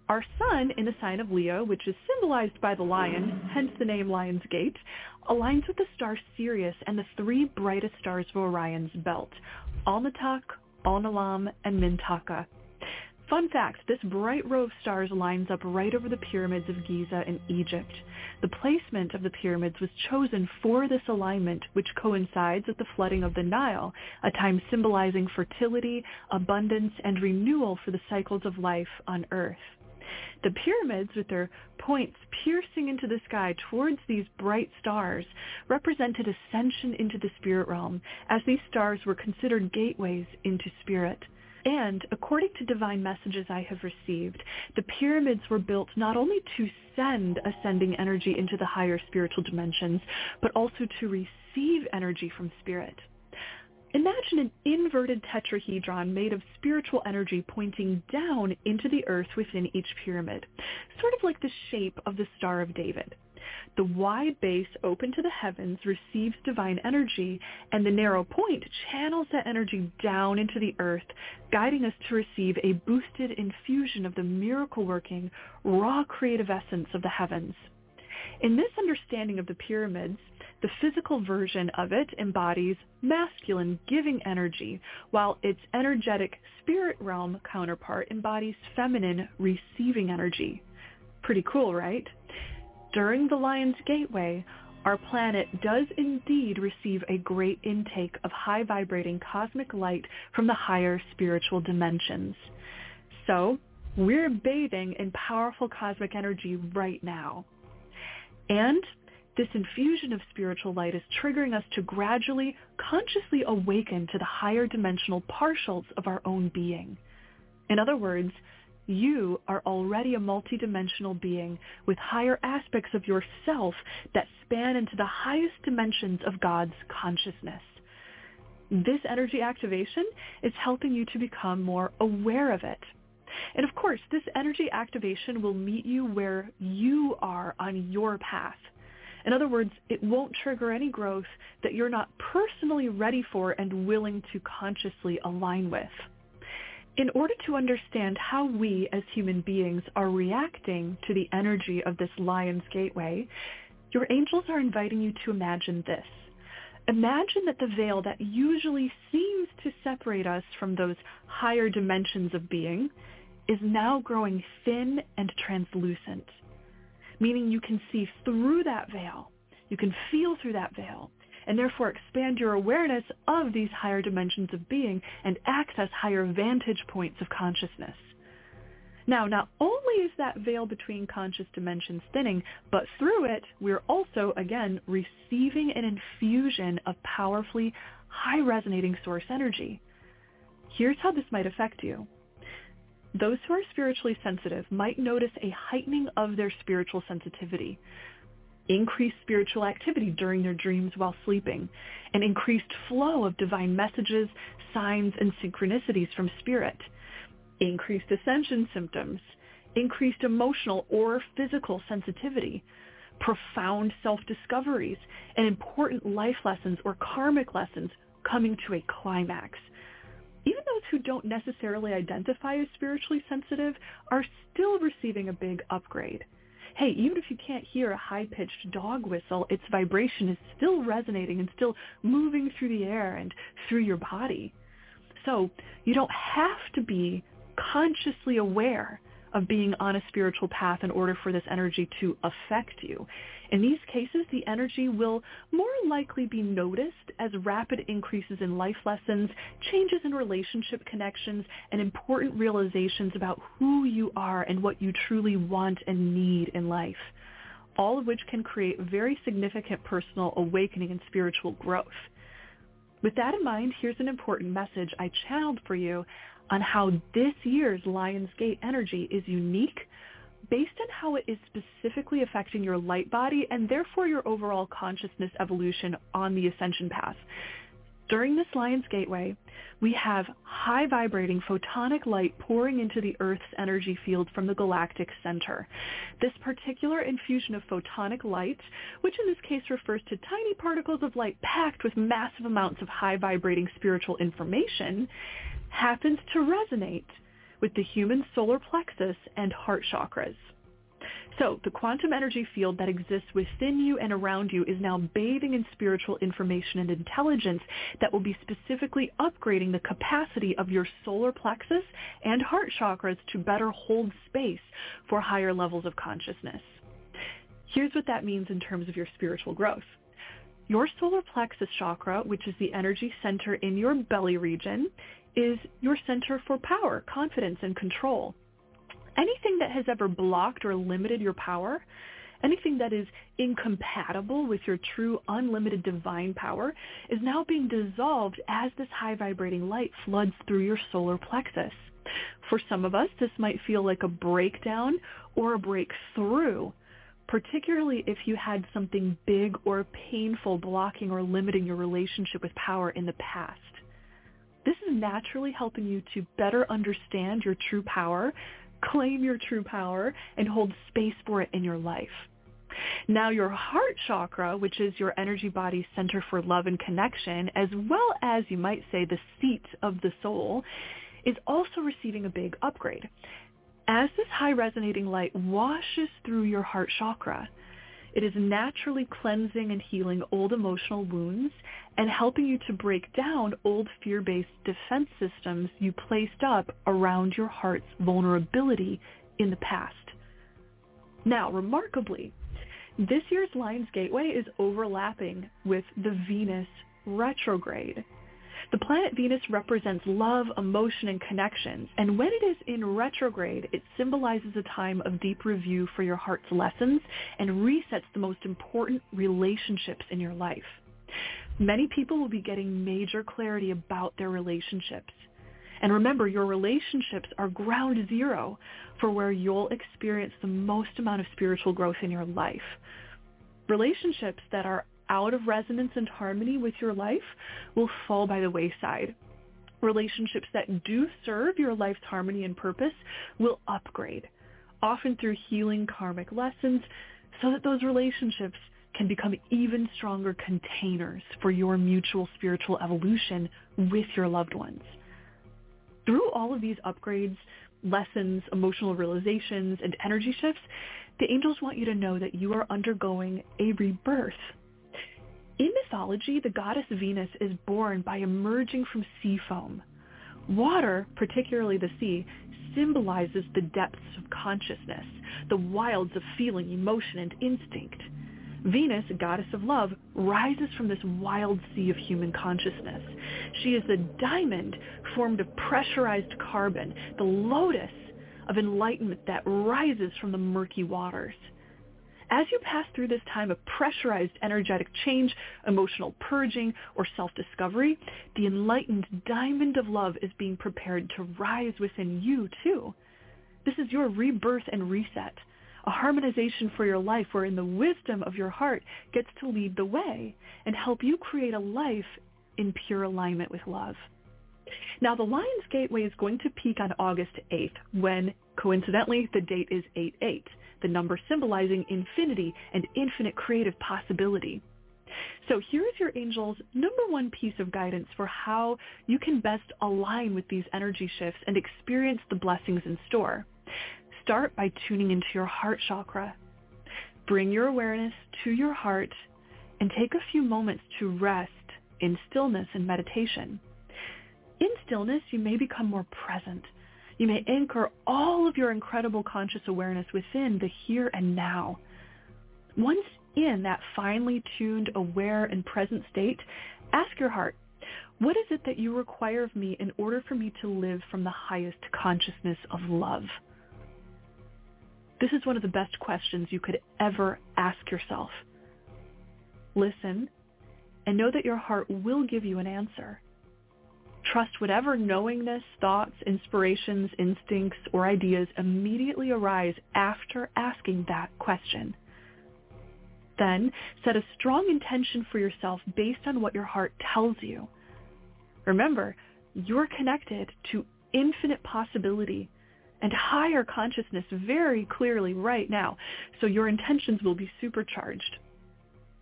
Speaker 8: our sun in the sign of Leo, which is symbolized by the lion, hence the name Lion's Gate, aligns with the star Sirius and the three brightest stars of Orion's belt, Alnitak, Alnilam, and Mintaka. Fun fact, this bright row of stars lines up right over the pyramids of Giza in Egypt. The placement of the pyramids was chosen for this alignment, which coincides with the flooding of the Nile, a time symbolizing fertility, abundance, and renewal for the cycles of life on Earth. The pyramids, with their points piercing into the sky towards these bright stars, represented ascension into the spirit realm, as these stars were considered gateways into spirit. And according to divine messages I have received, the pyramids were built not only to send ascending energy into the higher spiritual dimensions, but also to receive energy from spirit. Imagine an inverted tetrahedron made of spiritual energy pointing down into the earth within each pyramid, sort of like the shape of the Star of David. The wide base open to the heavens receives divine energy, and the narrow point channels that energy down into the earth, guiding us to receive a boosted infusion of the miracle-working, raw creative essence of the heavens. In this understanding of the pyramids, the physical version of it embodies masculine giving energy, while its energetic spirit realm counterpart embodies feminine receiving energy. Pretty cool, right? During the Lion's Gateway, our planet does indeed receive a great intake of high vibrating cosmic light from the higher spiritual dimensions. So we're bathing in powerful cosmic energy right now. And this infusion of spiritual light is triggering us to gradually, consciously awaken to the higher dimensional partials of our own being. In other words, you are already a multidimensional being with higher aspects of yourself that span into the highest dimensions of God's consciousness. This energy activation is helping you to become more aware of it. And of course, this energy activation will meet you where you are on your path. In other words, it won't trigger any growth that you're not personally ready for and willing to consciously align with. In order to understand how we as human beings are reacting to the energy of this lion's gateway, your angels are inviting you to imagine this. Imagine that the veil that usually seems to separate us from those higher dimensions of being is now growing thin and translucent, meaning you can see through that veil. You can feel through that veil and therefore expand your awareness of these higher dimensions of being and access higher vantage points of consciousness. Now, not only is that veil between conscious dimensions thinning, but through it, we're also, again, receiving an infusion of powerfully high resonating source energy. Here's how this might affect you. Those who are spiritually sensitive might notice a heightening of their spiritual sensitivity, increased spiritual activity during their dreams while sleeping, an increased flow of divine messages, signs, and synchronicities from spirit, increased ascension symptoms, increased emotional or physical sensitivity, profound self-discoveries, and important life lessons or karmic lessons coming to a climax. Even those who don't necessarily identify as spiritually sensitive are still receiving a big upgrade hey, even if you can't hear a high-pitched dog whistle, its vibration is still resonating and still moving through the air and through your body. So you don't have to be consciously aware of being on a spiritual path in order for this energy to affect you. In these cases, the energy will more likely be noticed as rapid increases in life lessons, changes in relationship connections, and important realizations about who you are and what you truly want and need in life, all of which can create very significant personal awakening and spiritual growth. With that in mind, here's an important message I channeled for you on how this year's Lionsgate energy is unique based on how it is specifically affecting your light body and therefore your overall consciousness evolution on the ascension path. During this Lion's Gateway, we have high vibrating photonic light pouring into the Earth's energy field from the galactic center. This particular infusion of photonic light, which in this case refers to tiny particles of light packed with massive amounts of high vibrating spiritual information, happens to resonate with the human solar plexus and heart chakras. So the quantum energy field that exists within you and around you is now bathing in spiritual information and intelligence that will be specifically upgrading the capacity of your solar plexus and heart chakras to better hold space for higher levels of consciousness. Here's what that means in terms of your spiritual growth. Your solar plexus chakra, which is the energy center in your belly region, is your center for power, confidence, and control. Anything that has ever blocked or limited your power, anything that is incompatible with your true unlimited divine power is now being dissolved as this high vibrating light floods through your solar plexus. For some of us, this might feel like a breakdown or a breakthrough, particularly if you had something big or painful blocking or limiting your relationship with power in the past. This is naturally helping you to better understand your true power, claim your true power, and hold space for it in your life. Now your heart chakra, which is your energy body center for love and connection, as well as you might say the seat of the soul, is also receiving a big upgrade. As this high resonating light washes through your heart chakra, it is naturally cleansing and healing old emotional wounds and helping you to break down old fear-based defense systems you placed up around your heart's vulnerability in the past. Now, remarkably, This year's Lion's Gateway is overlapping with the Venus retrograde. The planet Venus represents love, emotion, and connections. And when it is in retrograde, it symbolizes a time of deep review for your heart's lessons and resets the most important relationships in your life. Many people will be getting major clarity about their relationships. And remember, your relationships are ground zero for where you'll experience the most amount of spiritual growth in your life. Relationships that are out of resonance and harmony with your life will fall by the wayside. Relationships that do serve your life's harmony and purpose will upgrade, often through healing karmic lessons, so that those relationships can become even stronger containers for your mutual spiritual evolution with your loved ones. Through all of these upgrades, lessons, emotional realizations, and energy shifts, the angels want you to know that you are undergoing a rebirth in mythology, the goddess Venus is born by emerging from sea foam. Water, particularly the sea, symbolizes the depths of consciousness, the wilds of feeling, emotion, and instinct. Venus, goddess of love, rises from this wild sea of human consciousness. She is the diamond formed of pressurized carbon, the lotus of enlightenment that rises from the murky waters. As you pass through this time of pressurized energetic change, emotional purging, or self-discovery, the enlightened diamond of love is being prepared to rise within you too. This is your rebirth and reset, a harmonization for your life wherein the wisdom of your heart gets to lead the way and help you create a life in pure alignment with love. Now, the Lion's Gateway is going to peak on August 8th when, coincidentally, the date is 8-8 the number symbolizing infinity and infinite creative possibility. So here is your angel's number one piece of guidance for how you can best align with these energy shifts and experience the blessings in store. Start by tuning into your heart chakra. Bring your awareness to your heart and take a few moments to rest in stillness and meditation. In stillness, you may become more present you may anchor all of your incredible conscious awareness within the here and now. Once in that finely tuned, aware, and present state, ask your heart, what is it that you require of me in order for me to live from the highest consciousness of love? This is one of the best questions you could ever ask yourself. Listen and know that your heart will give you an answer. Trust whatever knowingness, thoughts, inspirations, instincts, or ideas immediately arise after asking that question. Then set a strong intention for yourself based on what your heart tells you. Remember, you're connected to infinite possibility and higher consciousness very clearly right now, so your intentions will be supercharged.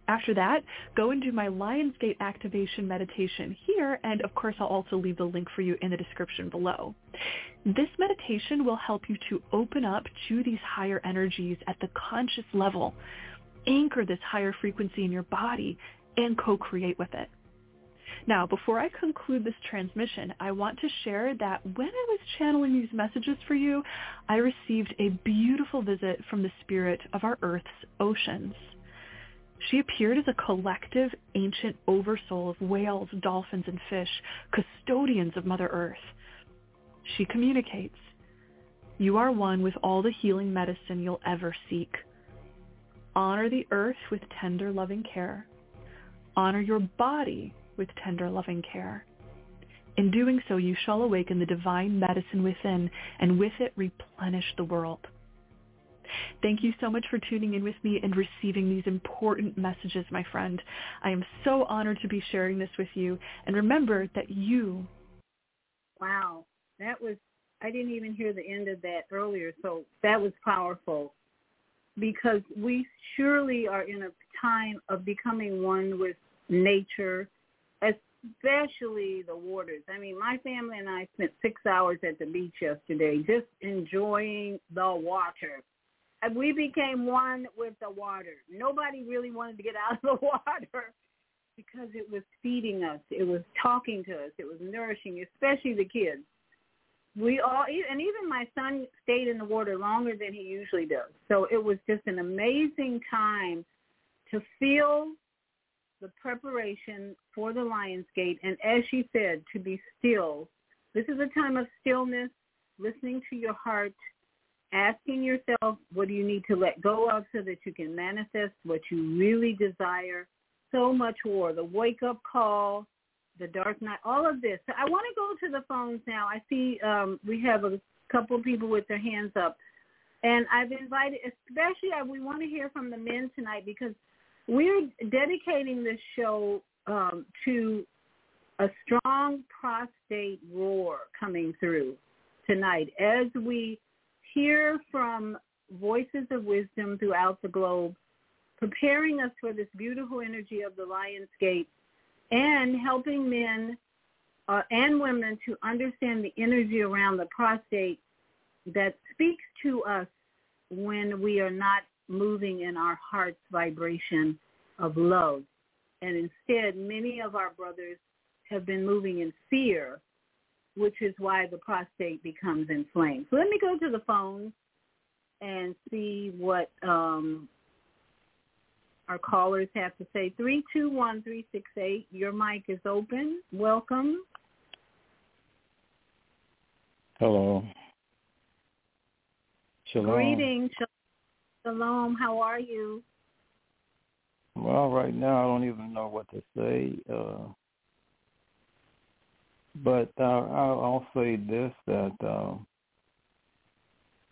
Speaker 8: After that, go and do my Lionsgate activation meditation here, and of course I'll also leave the link for you in the description below. This meditation will help you to open up to these higher energies at the conscious level, anchor this higher frequency in your body, and co-create with it. Now, before I conclude this transmission, I want to share that when I was channeling these messages for you, I received a beautiful visit from the spirit of our Earth's oceans. She appeared as a collective ancient oversoul of whales, dolphins, and fish, custodians of Mother Earth. She communicates, you are one with all the healing medicine you'll ever seek. Honor the earth with tender loving care. Honor your body with tender loving care. In doing so, you shall awaken the divine medicine within and with it replenish the world. Thank you so much for tuning in with me and receiving these important messages, my friend. I am so honored to be sharing this with you. And remember that you...
Speaker 5: Wow, that was, I didn't even hear the end of that earlier, so that was powerful because we surely are in a time of becoming one with nature, especially the waters. I mean, my family and I spent six hours at the beach yesterday just enjoying the water we became one with the water. Nobody really wanted to get out of the water because it was feeding us. It was talking to us. It was nourishing, especially the kids. we all and even my son stayed in the water longer than he usually does so it was just an amazing time to feel the preparation for the lion's gate and as she said to be still this is a time of stillness listening to your heart asking yourself what do you need to let go of so that you can manifest what you really desire so much war the wake up call the Dark Night, all of this. So I want to go to the phones now. I see um, we have a couple people with their hands up. And I've invited, especially uh, we want to hear from the men tonight because we're dedicating this show um, to a strong prostate roar coming through tonight as we hear from voices of wisdom throughout the globe, preparing us for this beautiful energy of the Lion's Gate and helping men uh, and women to understand the energy around the prostate that speaks to us when we are not moving in our heart's vibration of love. And instead, many of our brothers have been moving in fear, which is why the prostate becomes inflamed. So let me go to the phone and see what um, our callers have to say. 321-368, your mic is open. Welcome.
Speaker 9: Hello. Shalom.
Speaker 5: Greetings. Shalom. How are you?
Speaker 9: Well, right now I don't even know what to say. Uh, but uh, I'll say this, that uh,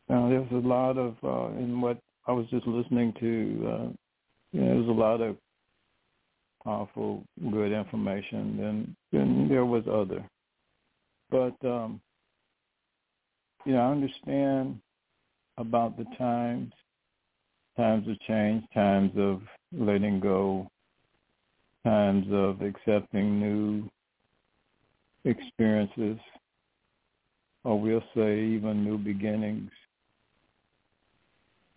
Speaker 9: now there's a lot of, uh, in what I was just listening to uh, you know, there's a lot of powerful, good information. Then, then there was other, but um, you know, I understand about the times, times of change, times of letting go, times of accepting new experiences, or we'll say even new beginnings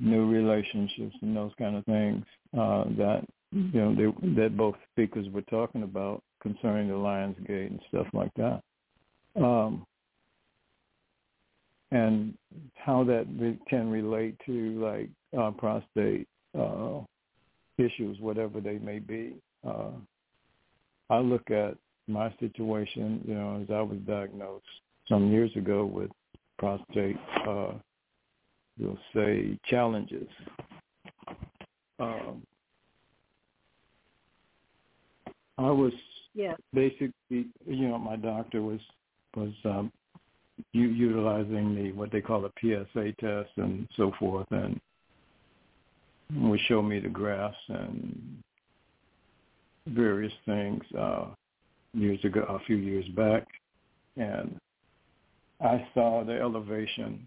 Speaker 9: new relationships and those kind of things uh, that you know they, that both speakers were talking about concerning the Lions Gate and stuff like that, um, and how that can relate to like uh, prostate uh, issues, whatever they may be. Uh, I look at my situation, you know, as I was diagnosed some years ago with prostate uh, we'll say, challenges. Um, I was
Speaker 5: yeah.
Speaker 9: basically, you know, my doctor was was um, u- utilizing the what they call a PSA test and so forth, and would show me the graphs and various things uh, years ago, a few years back, and I saw the elevation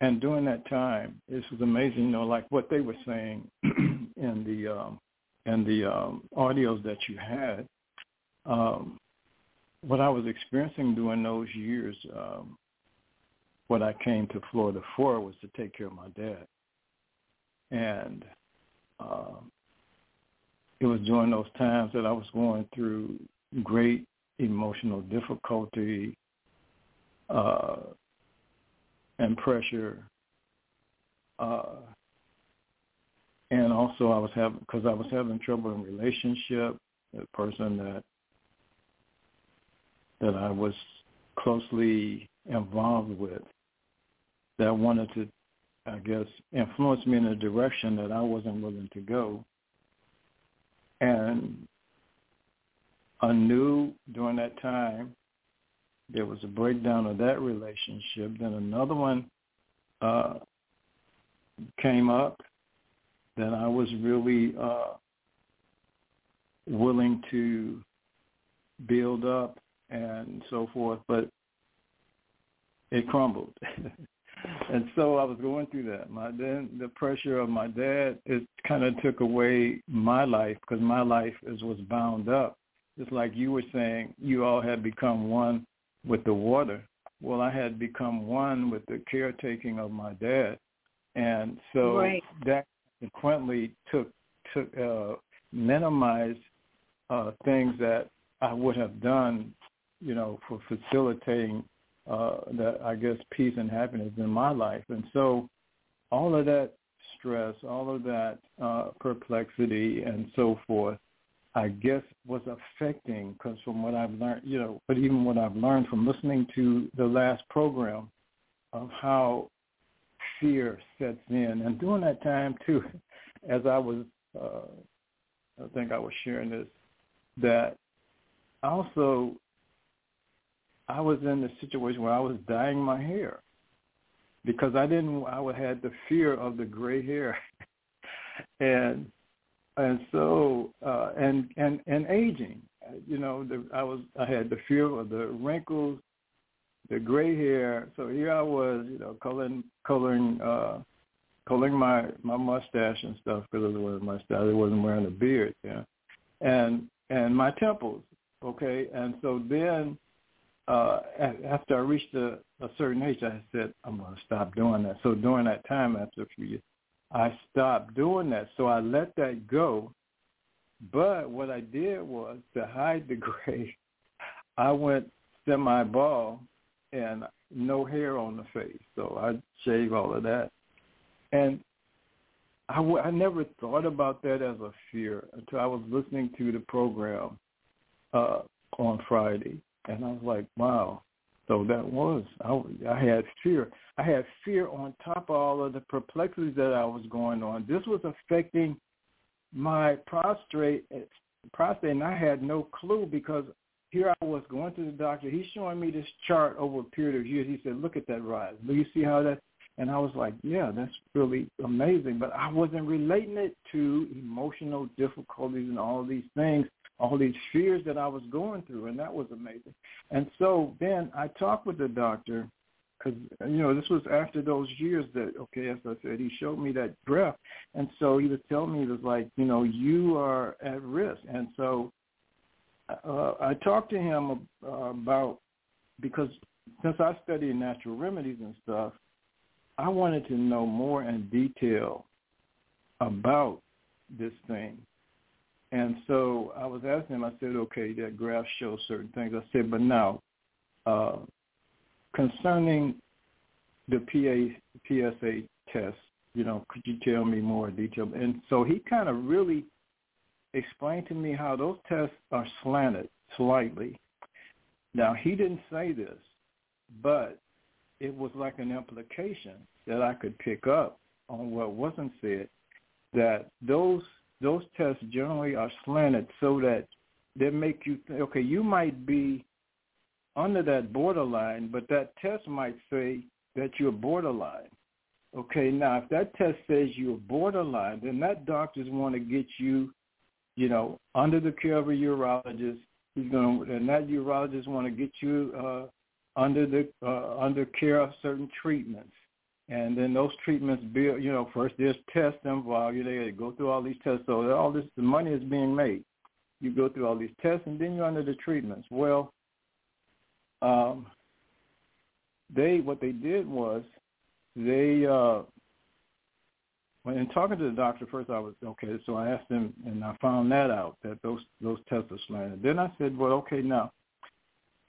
Speaker 9: and during that time, this was amazing. You know, like what they were saying in the um, in the um, audios that you had. Um, what I was experiencing during those years, um, what I came to Florida for was to take care of my dad, and uh, it was during those times that I was going through great emotional difficulty, uh, and pressure. Uh, and also I was having, because I was having trouble in relationship, the person that, that I was closely involved with that wanted to, I guess, influence me in a direction that I wasn't willing to go. And I knew during that time there was a breakdown of that relationship. Then another one uh, came up that I was really uh, willing to build up and so forth, but it crumbled. and so I was going through that. My then the pressure of my dad it kind of took away my life because my life is was bound up. Just like you were saying, you all had become one with the water. Well, I had become one with the caretaking of my dad, and so
Speaker 5: right.
Speaker 9: that consequently took took uh, minimized uh, things that I would have done, you know, for facilitating uh, that I guess peace and happiness in my life. And so all of that stress, all of that uh, perplexity and so forth, I guess was affecting because from what I've learned, you know, but even what I've learned from listening to the last program of how fear sets in. And during that time too, as I was, uh, I think I was sharing this, that also I was in a situation where I was dyeing my hair because I didn't. I had the fear of the gray hair, and and so uh, and and and aging. You know, the, I was. I had the fear of the wrinkles, the gray hair. So here I was, you know, coloring coloring uh, coloring my my mustache and stuff because it was a mustache. I wasn't wearing a beard. Yeah, and and my temples. Okay, and so then uh, after I reached a, a certain age, I said, I'm going to stop doing that. So during that time, after a few years, I stopped doing that. So I let that go. But what I did was to hide the gray, I went semi-bald and no hair on the face. So I shaved all of that. And I, w- I never thought about that as a fear until I was listening to the program uh, on Friday and I was like, wow. So that was I, I had fear. I had fear on top of all of the perplexities that I was going on. This was affecting my prostate, prostate, and I had no clue because here I was going to the doctor. He's showing me this chart over a period of years. He said, "Look at that rise. Do you see how that?" And I was like, "Yeah, that's really amazing." But I wasn't relating it to emotional difficulties and all these things all these fears that I was going through, and that was amazing. And so then I talked with the doctor because you know this was after those years that okay, as I said, he showed me that graph, and so he was telling me it was like you know you are at risk, and so uh, I talked to him uh, about because since I study natural remedies and stuff, I wanted to know more in detail about this thing and so I was asking him, I said, okay, that graph shows certain things. I said, but now, uh, concerning the PA, PSA test, you know, could you tell me more detail? And so he kind of really explained to me how those tests are slanted slightly. Now, he didn't say this, but it was like an implication that I could pick up on what wasn't said, that those those tests generally are slanted so that they make you think, okay, you might be under that borderline, but that test might say that you're borderline. Okay, now if that test says you're borderline, then that doctor's want to get you, you know, under the care of a urologist. He's going to, and that urologist want to get you uh, under the uh, under care of certain treatments. And then those treatments, build, you know, first there's tests involved. You they go through all these tests. So all this, the money is being made. You go through all these tests, and then you're under the treatments. Well, um, they what they did was they uh, when in talking to the doctor first, I was okay. So I asked him, and I found that out that those those tests are slanted. Then I said, well, okay, now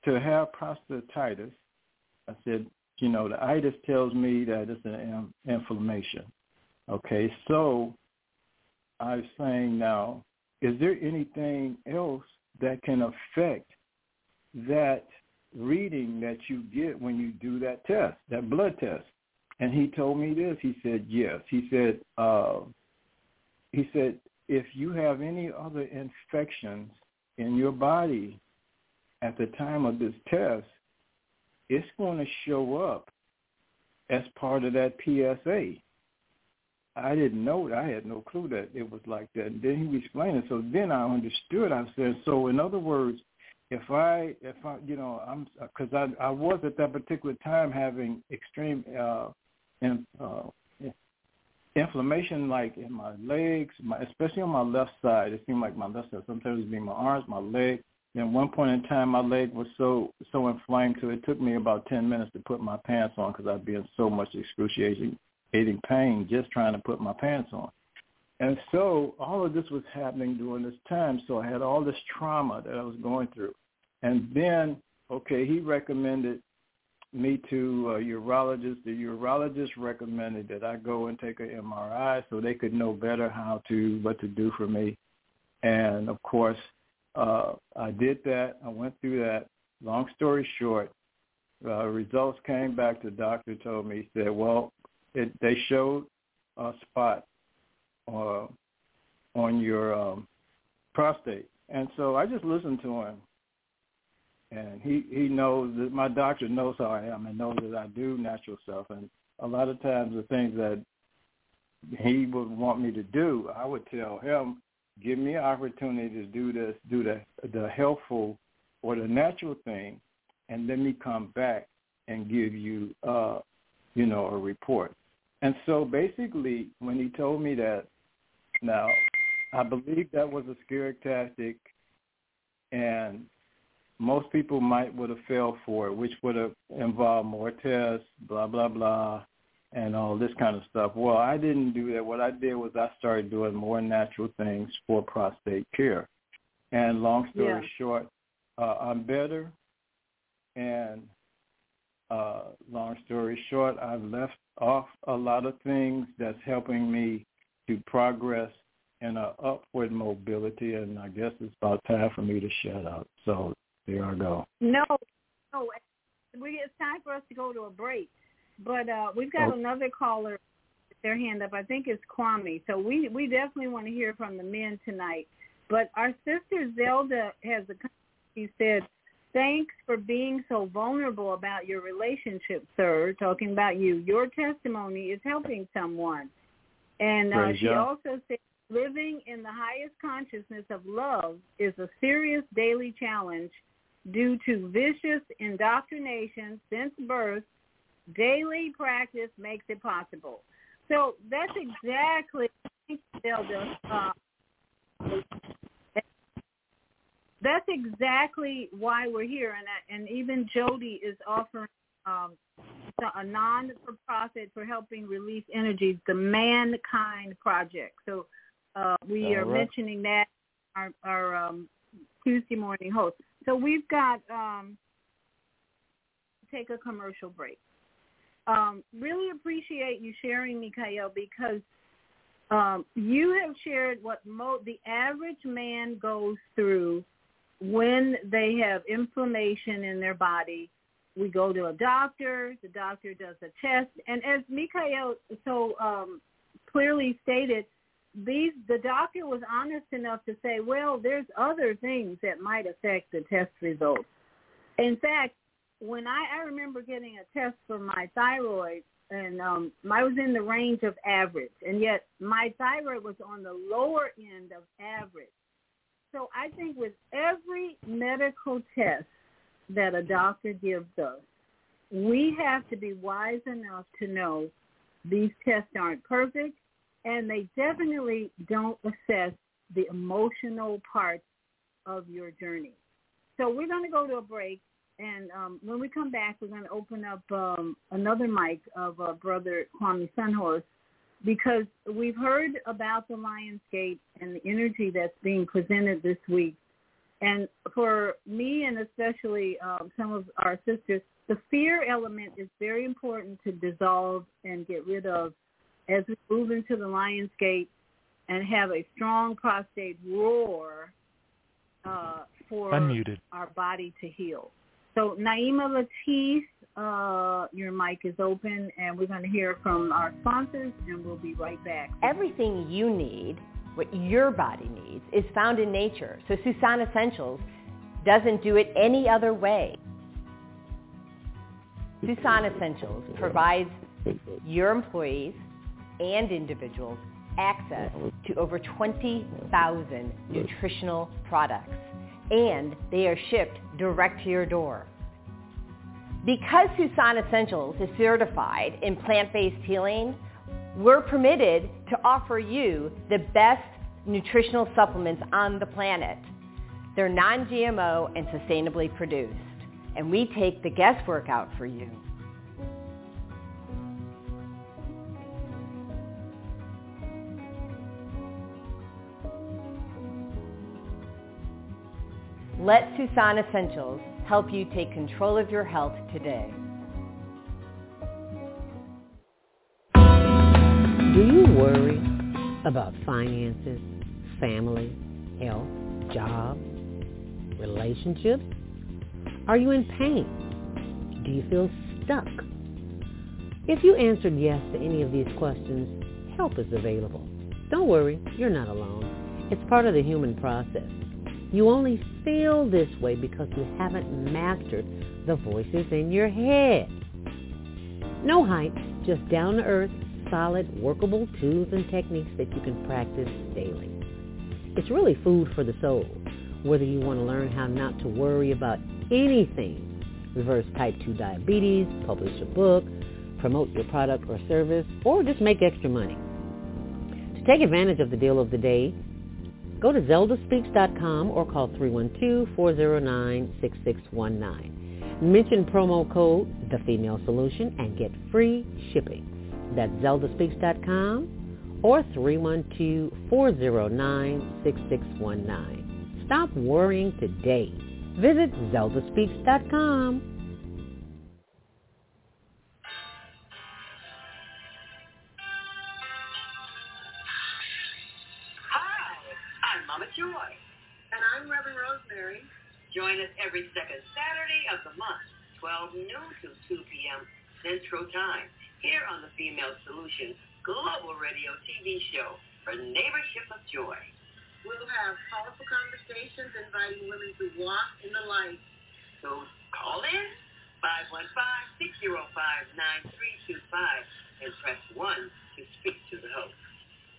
Speaker 9: to have prostatitis, I said you know, the itis tells me that it's an inflammation. Okay, so I'm saying now, is there anything else that can affect that reading that you get when you do that test, that blood test? And he told me this. He said, yes. He said, uh, he said, if you have any other infections in your body at the time of this test, it's going to show up as part of that PSA. I didn't know that. I had no clue that it was like that. And then he explained it. So then I understood. I said, so in other words, if I, if I, you know, I'm, because I, I was at that particular time having extreme, uh, in, uh, inflammation like in my legs, my, especially on my left side. It seemed like my left side. Sometimes it'd be my arms, my leg, at one point in time, my leg was so so inflamed, so it took me about ten minutes to put my pants on because I'd be in so much excruciating pain just trying to put my pants on. And so all of this was happening during this time. So I had all this trauma that I was going through. And then, okay, he recommended me to a urologist. The urologist recommended that I go and take an MRI so they could know better how to what to do for me. And of course, uh, I did that. I went through that. Long story short, uh, results came back. The doctor told me, he said, well, it, they showed a spot uh, on your um, prostate. And so I just listened to him. And he, he knows that my doctor knows how I am and knows that I do natural stuff. And a lot of times the things that he would want me to do, I would tell him, give me an opportunity to do this, do the the helpful or the natural thing, and let me come back and give you, uh, you know, a report. And so basically, when he told me that, now I believe that was a scare tactic, and most people might would have fell for it, which would have involved more tests, blah blah blah, and all this kind of stuff. Well, I didn't do that. What I did was I started doing more natural things for prostate care. And long story yeah. short, uh, I'm better. And uh, long story short, I've left off a lot of things that's helping me to progress in an upward mobility. And I guess it's about time for me to shut up. So there I go.
Speaker 5: No, no, we, it's time for us to go to a break. But uh, we've got another caller with their hand up. I think it's Kwame. So we we definitely want to hear from the men tonight. But our sister Zelda has a she said, "Thanks for being so vulnerable about your relationship, sir. Talking about you, your testimony is helping someone." And uh, she also said, "Living in the highest consciousness of love is a serious daily challenge." Due to vicious indoctrination since birth Daily practice makes it possible. So that's exactly uh, that's exactly why we're here, and and even Jody is offering um, a non-for-profit for helping release energies, the Mankind Project. So uh, we All are right. mentioning that our, our um, Tuesday morning host. So we've got um, take a commercial break um, really appreciate you sharing, Mikhail, because um, you have shared what mo- the average man goes through when they have inflammation in their body. We go to a doctor. The doctor does a test, and as Mikhail so um, clearly stated, these the doctor was honest enough to say, well, there's other things that might affect the test results. In fact, when I, I remember getting a test for my thyroid and um I was in the range of average and yet my thyroid was on the lower end of average. So I think with every medical test that a doctor gives us, we have to be wise enough to know these tests aren't perfect and they definitely don't assess the emotional parts of your journey. So we're going to go to a break and um, when we come back, we're going to open up um, another mic of uh, Brother Kwame Sunhorse because we've heard about the Lion's Gate and the energy that's being presented this week. And for me and especially um, some of our sisters, the fear element is very important to dissolve and get rid of as we move into the Lion's Gate and have a strong prostate roar uh, for
Speaker 10: Unmuted.
Speaker 5: our body to heal. So Naimah Latif, uh, your mic is open, and we're going to hear from our sponsors, and we'll be right back.
Speaker 11: Everything you need, what your body needs, is found in nature. So Susan Essentials doesn't do it any other way. Susan Essentials provides your employees and individuals access to over 20,000 nutritional products and they are shipped direct to your door. Because Susan Essentials is certified in plant-based healing, we're permitted to offer you the best nutritional supplements on the planet. They're non-GMO and sustainably produced, and we take the guesswork out for you. Let Susan Essentials help you take control of your health today.
Speaker 10: Do you worry about finances, family, health, job, relationships? Are you in pain? Do you feel stuck? If you answered yes to any of these questions, help is available. Don't worry, you're not alone. It's part of the human process. You only feel this way because you haven't mastered the voices in your head. No hype, just down-to-earth, solid, workable tools and techniques that you can practice daily. It's really food for the soul, whether you want to learn how not to worry about anything, reverse type 2 diabetes, publish a book, promote your product or service, or just make extra money. To take advantage of the deal of the day, go to zeldaspeaks.com or call 312-409-6619. Mention promo code The Female Solution and get free shipping. That's zeldaspeaks.com or 312-409-6619. Stop worrying today. Visit zeldaspeaks.com.
Speaker 12: Mama Joy. And I'm Reverend Rosemary. Join us every second Saturday of the month, 12 noon to 2 p.m. Central Time, here on the Female Solution Global Radio TV show for Neighborship of Joy. We'll have powerful conversations inviting women to walk in the light. So call in 515-605-9325 and press 1 to speak to the host.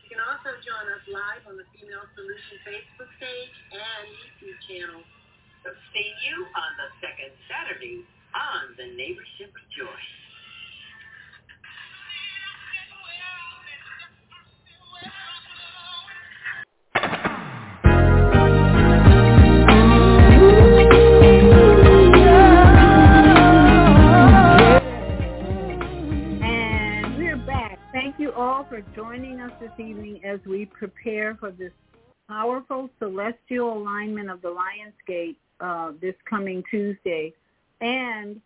Speaker 12: You can also join us live on the Female Solution Facebook page and YouTube channel. So see you on the second Saturday on the Neighborship of Joy.
Speaker 5: And all for joining us this evening as we prepare for this powerful celestial alignment of the Lion's Gate uh, this coming Tuesday. And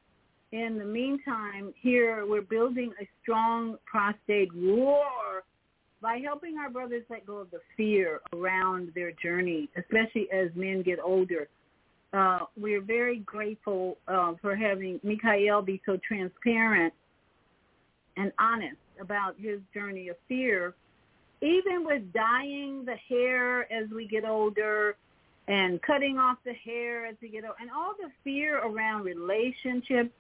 Speaker 5: in the meantime, here we're building a strong prostate war by helping our brothers let go of the fear around their journey, especially as men get older. Uh, we're very grateful uh, for having Mikhail be so transparent and honest about his journey of fear, even with dyeing the hair as we get older and cutting off the hair as we get older, and all the fear around relationships.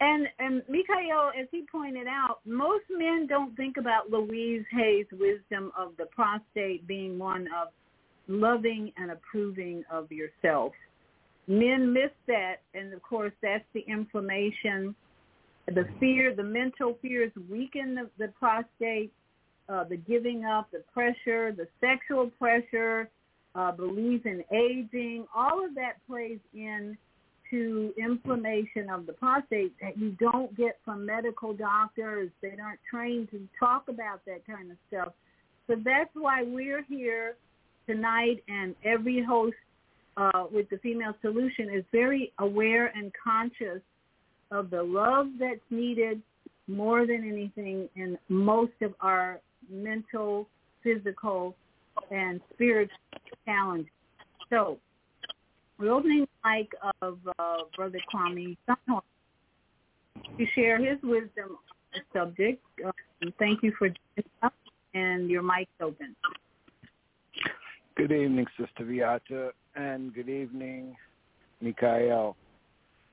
Speaker 5: And and Mikhail, as he pointed out, most men don't think about Louise Hay's wisdom of the prostate being one of loving and approving of yourself. Men miss that, and of course, that's the inflammation the fear, the mental fears weaken the, the prostate, uh, the giving up, the pressure, the sexual pressure, uh, belief in aging, all of that plays in to inflammation of the prostate that you don't get from medical doctors. They aren't trained to talk about that kind of stuff. So that's why we're here tonight and every host uh, with the Female Solution is very aware and conscious of the love that's needed more than anything in most of our mental, physical, and spiritual challenges. So we're opening the mic of uh, Brother Kwame Sunhorn to share his wisdom on the subject. Uh, thank you for joining us, and your mic's open.
Speaker 13: Good evening, Sister Viyahta, and good evening, Mikhail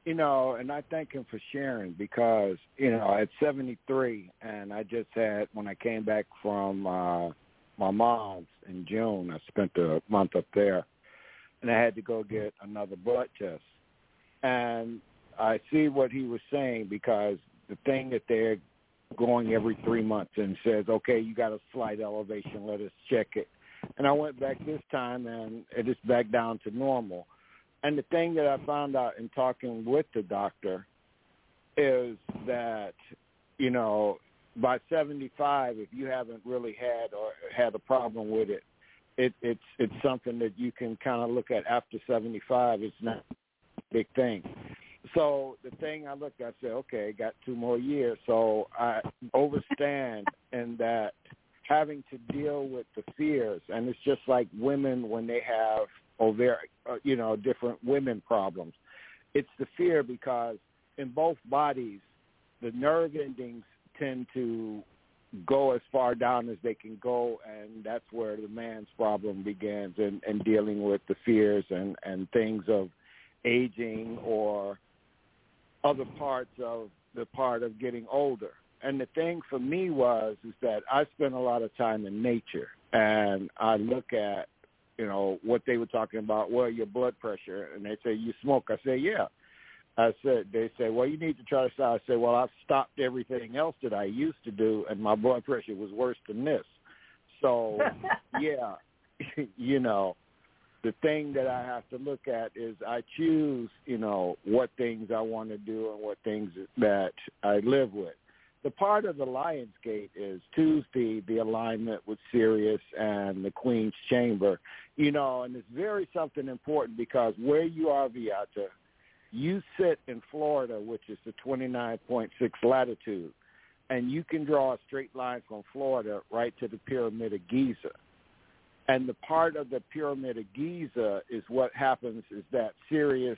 Speaker 13: you know, and I thank him for sharing because, you know, at 73 and I just had, when I came back from uh, my mom's in June, I spent a month up there and I had to go get another blood test. And I see what he was saying because the thing that they're going every three months and says, okay, you got a slight elevation, let us check it. And I went back this time and it is back down to normal and the thing that I found out in talking with the doctor is that, you know, by 75, if you haven't really had or had a problem with it, it it's it's something that you can kind of look at after 75. It's not a big thing. So the thing I looked I said, okay, got two more years. So I overstand in that having to deal with the fears, and it's just like women when they have ovarian, uh, you know, different women problems. It's the fear because in both bodies, the nerve endings tend to go as far down as they can go and that's where the man's problem begins and, and dealing with the fears and, and things of aging or other parts of the part of getting older. And the thing for me was is that I spent a lot of time in nature and I look at, you know, what they were talking about, well, your blood pressure and they say, You smoke. I say, Yeah. I said, they say, well, you need to try to stop. I said, well, I've stopped everything else that I used to do, and my blood pressure was worse than this. So, yeah, you know, the thing that I have to look at is I choose, you know, what things I want to do and what things that I live with. The part of the Lion's Gate is Tuesday, the alignment with Sirius and the Queen's Chamber, you know, and it's very something important because where you are, Viyahta, you sit in Florida, which is the 29.6 latitude, and you can draw a straight line from Florida right to the Pyramid of Giza. And the part of the Pyramid of Giza is what happens is that Sirius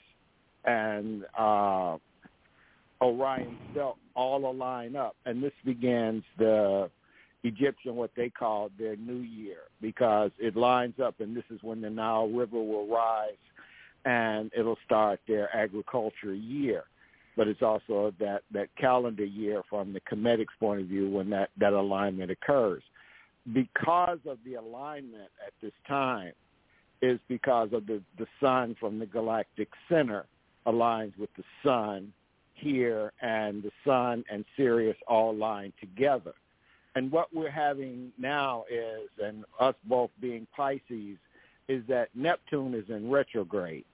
Speaker 13: and uh, Orion's belt all align up, and this begins the Egyptian what they call their new year because it lines up, and this is when the Nile River will rise and it'll start their agriculture year. But it's also that, that calendar year from the Kemetic's point of view when that, that alignment occurs. Because of the alignment at this time is because of the, the sun from the galactic center aligns with the sun here and the sun and Sirius all line together. And what we're having now is, and us both being Pisces, is that Neptune is in retrograde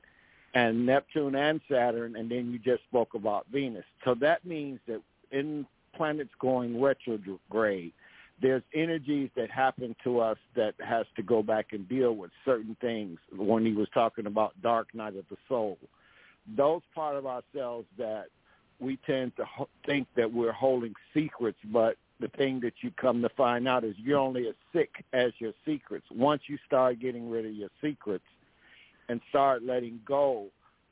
Speaker 13: and Neptune and Saturn, and then you just spoke about Venus. So that means that in planets going retrograde, there's energies that happen to us that has to go back and deal with certain things. When he was talking about dark night of the soul, those part of ourselves that we tend to think that we're holding secrets, but the thing that you come to find out is you're only as sick as your secrets. Once you start getting rid of your secrets, and start letting go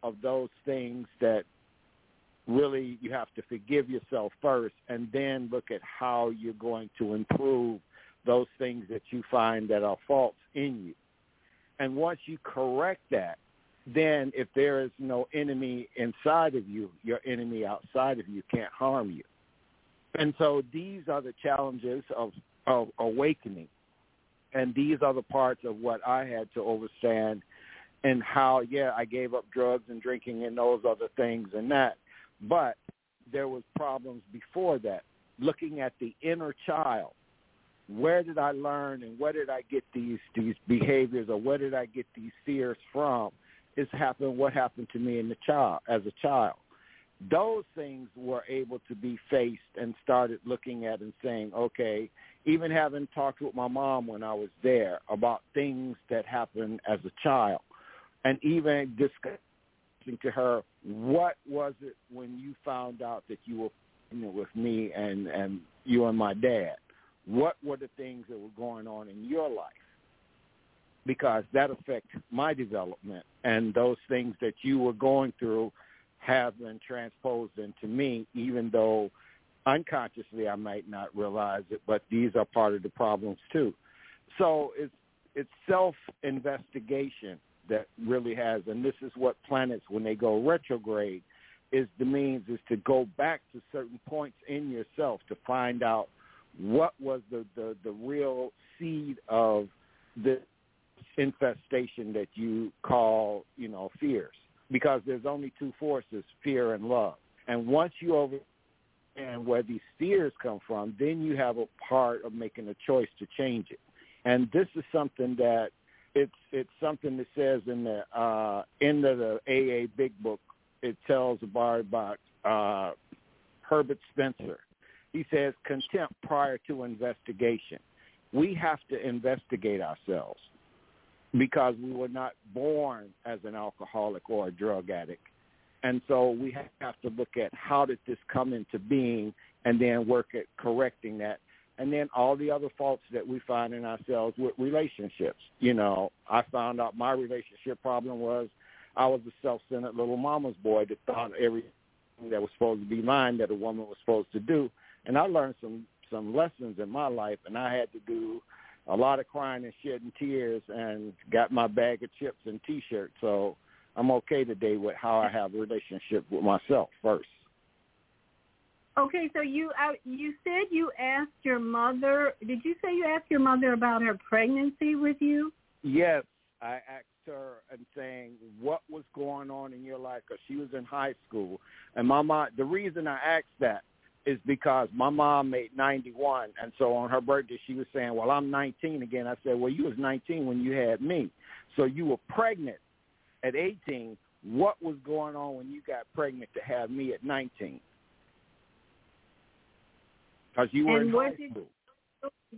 Speaker 13: of those things that really you have to forgive yourself first and then look at how you're going to improve those things that you find that are faults in you. And once you correct that, then if there is no enemy inside of you, your enemy outside of you can't harm you. And so these are the challenges of, of awakening. And these are the parts of what I had to understand and how yeah I gave up drugs and drinking and those other things and that, but there was problems before that. Looking at the inner child, where did I learn and where did I get these these behaviors or where did I get these fears from? Is happened what happened to me in the child as a child. Those things were able to be faced and started looking at and saying, okay, even having talked with my mom when I was there about things that happened as a child and even discussing to her what was it when you found out that you were with me and and you and my dad? What were the things that were going on in your life? Because that affects my development and those things that you were going through have been transposed into me even though unconsciously I might not realize it but these are part of the problems too so it's it's self investigation that really has, and this is what planets, when they go retrograde, is the means is to go back to certain points in yourself to find out what was the, the, the real seed of the infestation that you call, you know, fears. Because there's only two forces, fear and love. And once you understand where these fears come from, then you have a part of making a choice to change it. And this is something that it's it's something that says in the uh, end of the AA Big Book. It tells about uh, Herbert Spencer. He says contempt prior to investigation. We have to investigate ourselves because we were not born as an alcoholic or a drug addict. And so we have to look at how did this come into being and then work at correcting that and then all the other faults that we find in ourselves with relationships. You know, I found out my relationship problem was I was a self-centered little mama's boy that thought everything that was supposed to be mine that a woman was supposed to do, and I learned some some lessons in my life, and I had to do a lot of crying and shedding tears, and got my bag of chips and T-shirts. So I'm okay today with how I have a relationship with myself first.
Speaker 5: Okay, so you uh, you said you asked your mother. Did you say you asked your mother about her pregnancy with you?
Speaker 13: Yes, I asked her and saying what was going on in your life because she was in high school, and my mom. The reason I asked that is because my mom made 91, and so on her birthday she was saying, "Well, I'm 19 again." I said, "Well, you was 19 when you had me, so you were pregnant at 18. What was going on when you got pregnant to have me at 19?" Because you were
Speaker 5: and
Speaker 13: in high
Speaker 5: did,
Speaker 13: school.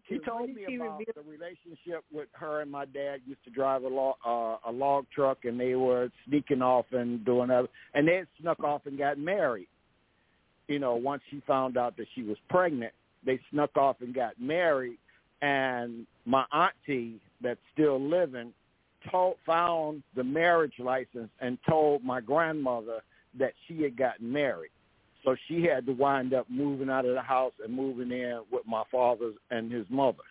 Speaker 13: She told me
Speaker 5: she
Speaker 13: about
Speaker 5: reveal?
Speaker 13: the relationship with her and my dad. Used to drive a log, uh, a log truck, and they were sneaking off and doing other, and they had snuck off and got married. You know, once she found out that she was pregnant, they snuck off and got married. And my auntie, that's still living, told found the marriage license and told my grandmother that she had gotten married. So she had to wind up moving out of the house and moving in with my father and his mother.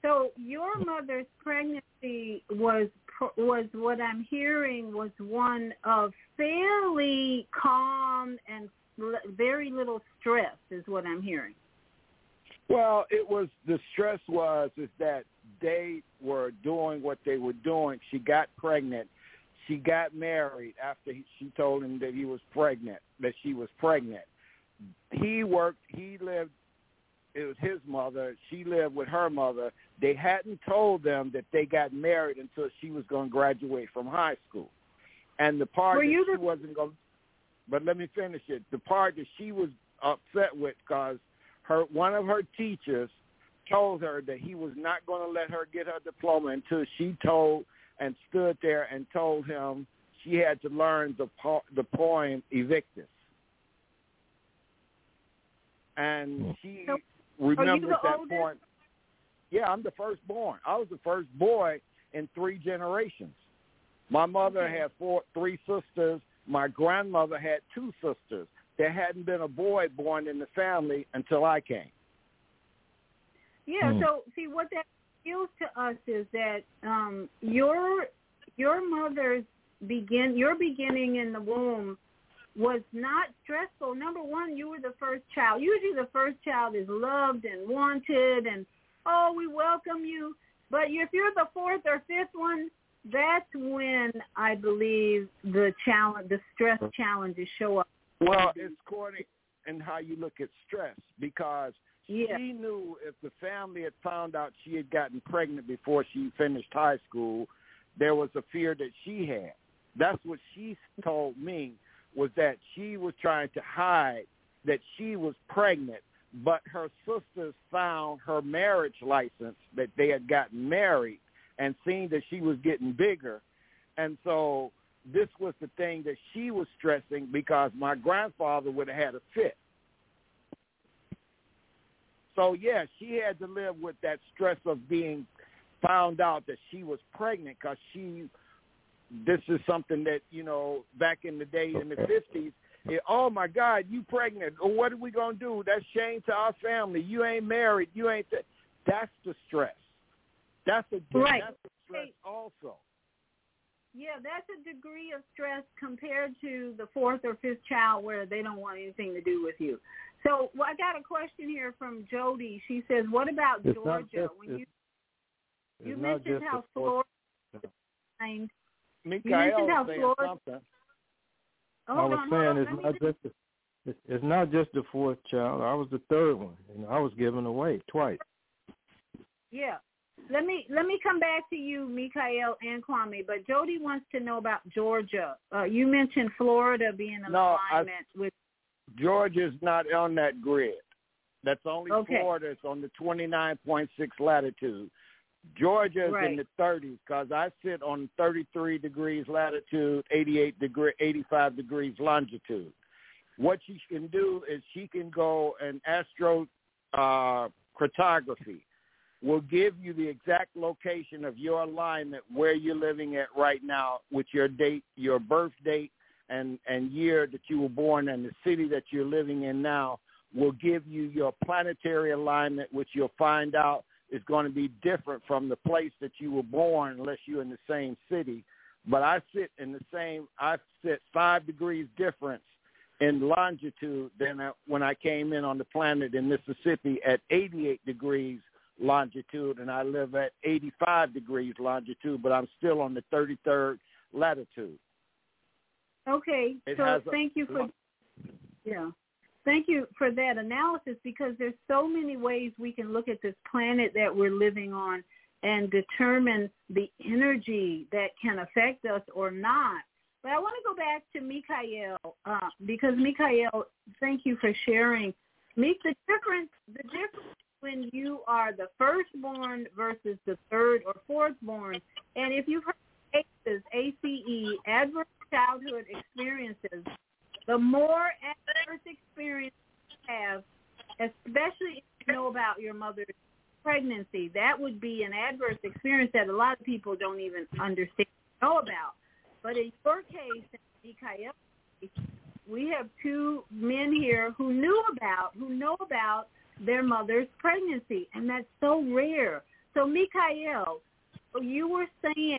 Speaker 5: So your mother's pregnancy was was what I'm hearing was one of fairly calm and very little stress, is what I'm hearing.
Speaker 13: Well, it was the stress was is that they were doing what they were doing. She got pregnant. She got married after he, she told him that he was pregnant, that she was pregnant. He worked. He lived. It was his mother. She lived with her mother. They hadn't told them that they got married until she was going to graduate from high school. And the part
Speaker 5: Were
Speaker 13: that
Speaker 5: you
Speaker 13: she
Speaker 5: the-
Speaker 13: wasn't going. But let me finish it. The part that she was upset with because her one of her teachers told her that he was not going to let her get her diploma until she told and stood there and told him she had to learn the po- the poem Invictus. And hmm. she
Speaker 5: So,
Speaker 13: remembers
Speaker 5: the
Speaker 13: that
Speaker 5: oldest?
Speaker 13: point. Yeah, I'm the firstborn. I was the first boy in three generations. My mother
Speaker 5: Okay.
Speaker 13: had four, three sisters. My grandmother had two sisters. There hadn't been a boy born in the family until I came.
Speaker 5: Yeah.
Speaker 13: Hmm.
Speaker 5: So see what that feels to us is that um, your your mother's begin your beginning in the womb was not stressful. Number one, you were the first child. Usually, the first child is loved and wanted, and oh, we welcome you. But if you're the fourth or fifth one, that's when I believe the challenge, the stress challenges show up.
Speaker 13: Well, it's according in how you look at stress because
Speaker 5: Yeah.
Speaker 13: she knew if the family had found out she had gotten pregnant before she finished high school, there was a fear that she had. That's what she told me was that she was trying to hide that she was pregnant, but her sisters found her marriage license that they had gotten married and seen that she was getting bigger. And so this was the thing that she was stressing because my grandfather would have had a fit. So yeah, she had to live with that stress of being found out that she was pregnant because she. This is something that you know back in the day in the fifties. Oh my God, you pregnant? Or what are we gonna do? That's shame to our family. You ain't married. You ain't. Th-. That's the stress. That's a
Speaker 5: Right.
Speaker 13: that's the stress also.
Speaker 5: Yeah, that's a degree of stress compared to the fourth or fifth child where they don't want anything to do with you. So well, I got a question here from Jody. She says, "What about
Speaker 9: It's
Speaker 5: Georgia?
Speaker 9: just-
Speaker 5: when you you mentioned how Florida signed.
Speaker 13: Mikael
Speaker 5: mentioned how Florida-
Speaker 13: something.
Speaker 9: I was
Speaker 5: on,
Speaker 9: saying it's not just the, it's, it's not just the fourth child. I was the third one, and I was given away twice.
Speaker 5: Yeah. Let me let me come back to you, Mikael and Kwame. But Jody wants to know about Georgia. Uh, you mentioned Florida being in
Speaker 13: No, I-
Speaker 5: with.
Speaker 13: Georgia's not on that grid. That's only
Speaker 5: Okay.
Speaker 13: Florida. It's on the 29.6 latitude. Georgia is in the 30s because I sit on 33 degrees latitude, 88 degree, 85 degrees longitude. what she can do is she can go and astro uh, cartography. Will give you the exact location of your alignment where you're living at right now with your date, your birth date, and and year that you were born, and the city that you're living in now. Will give you your planetary alignment, which you'll find out is going to be different from the place that you were born, unless you're in the same city. But I sit in the same. I sit five degrees difference in longitude than when I came in on the planet in Mississippi at 88 degrees longitude, and I live at 85 degrees longitude, but I'm still on the 33rd latitude.
Speaker 5: Okay,
Speaker 13: It
Speaker 5: so
Speaker 13: has a-
Speaker 5: thank you for yeah. Thank you for that analysis because there's so many ways we can look at this planet that we're living on and determine the energy that can affect us or not. But I want to go back to Mikael uh, because Mikael, thank you for sharing. Meet the difference. The difference when you are the firstborn versus the third or fourthborn, and if you've heard ACEs, ACE, adverse childhood experiences, the more adverse experience you have, especially if you know about your mother's pregnancy, that would be an adverse experience that a lot of people don't even understand know about. But in your case, Mikael, we have two men here who knew about, who know about their mother's pregnancy, and that's so rare. So, Mikael, you were saying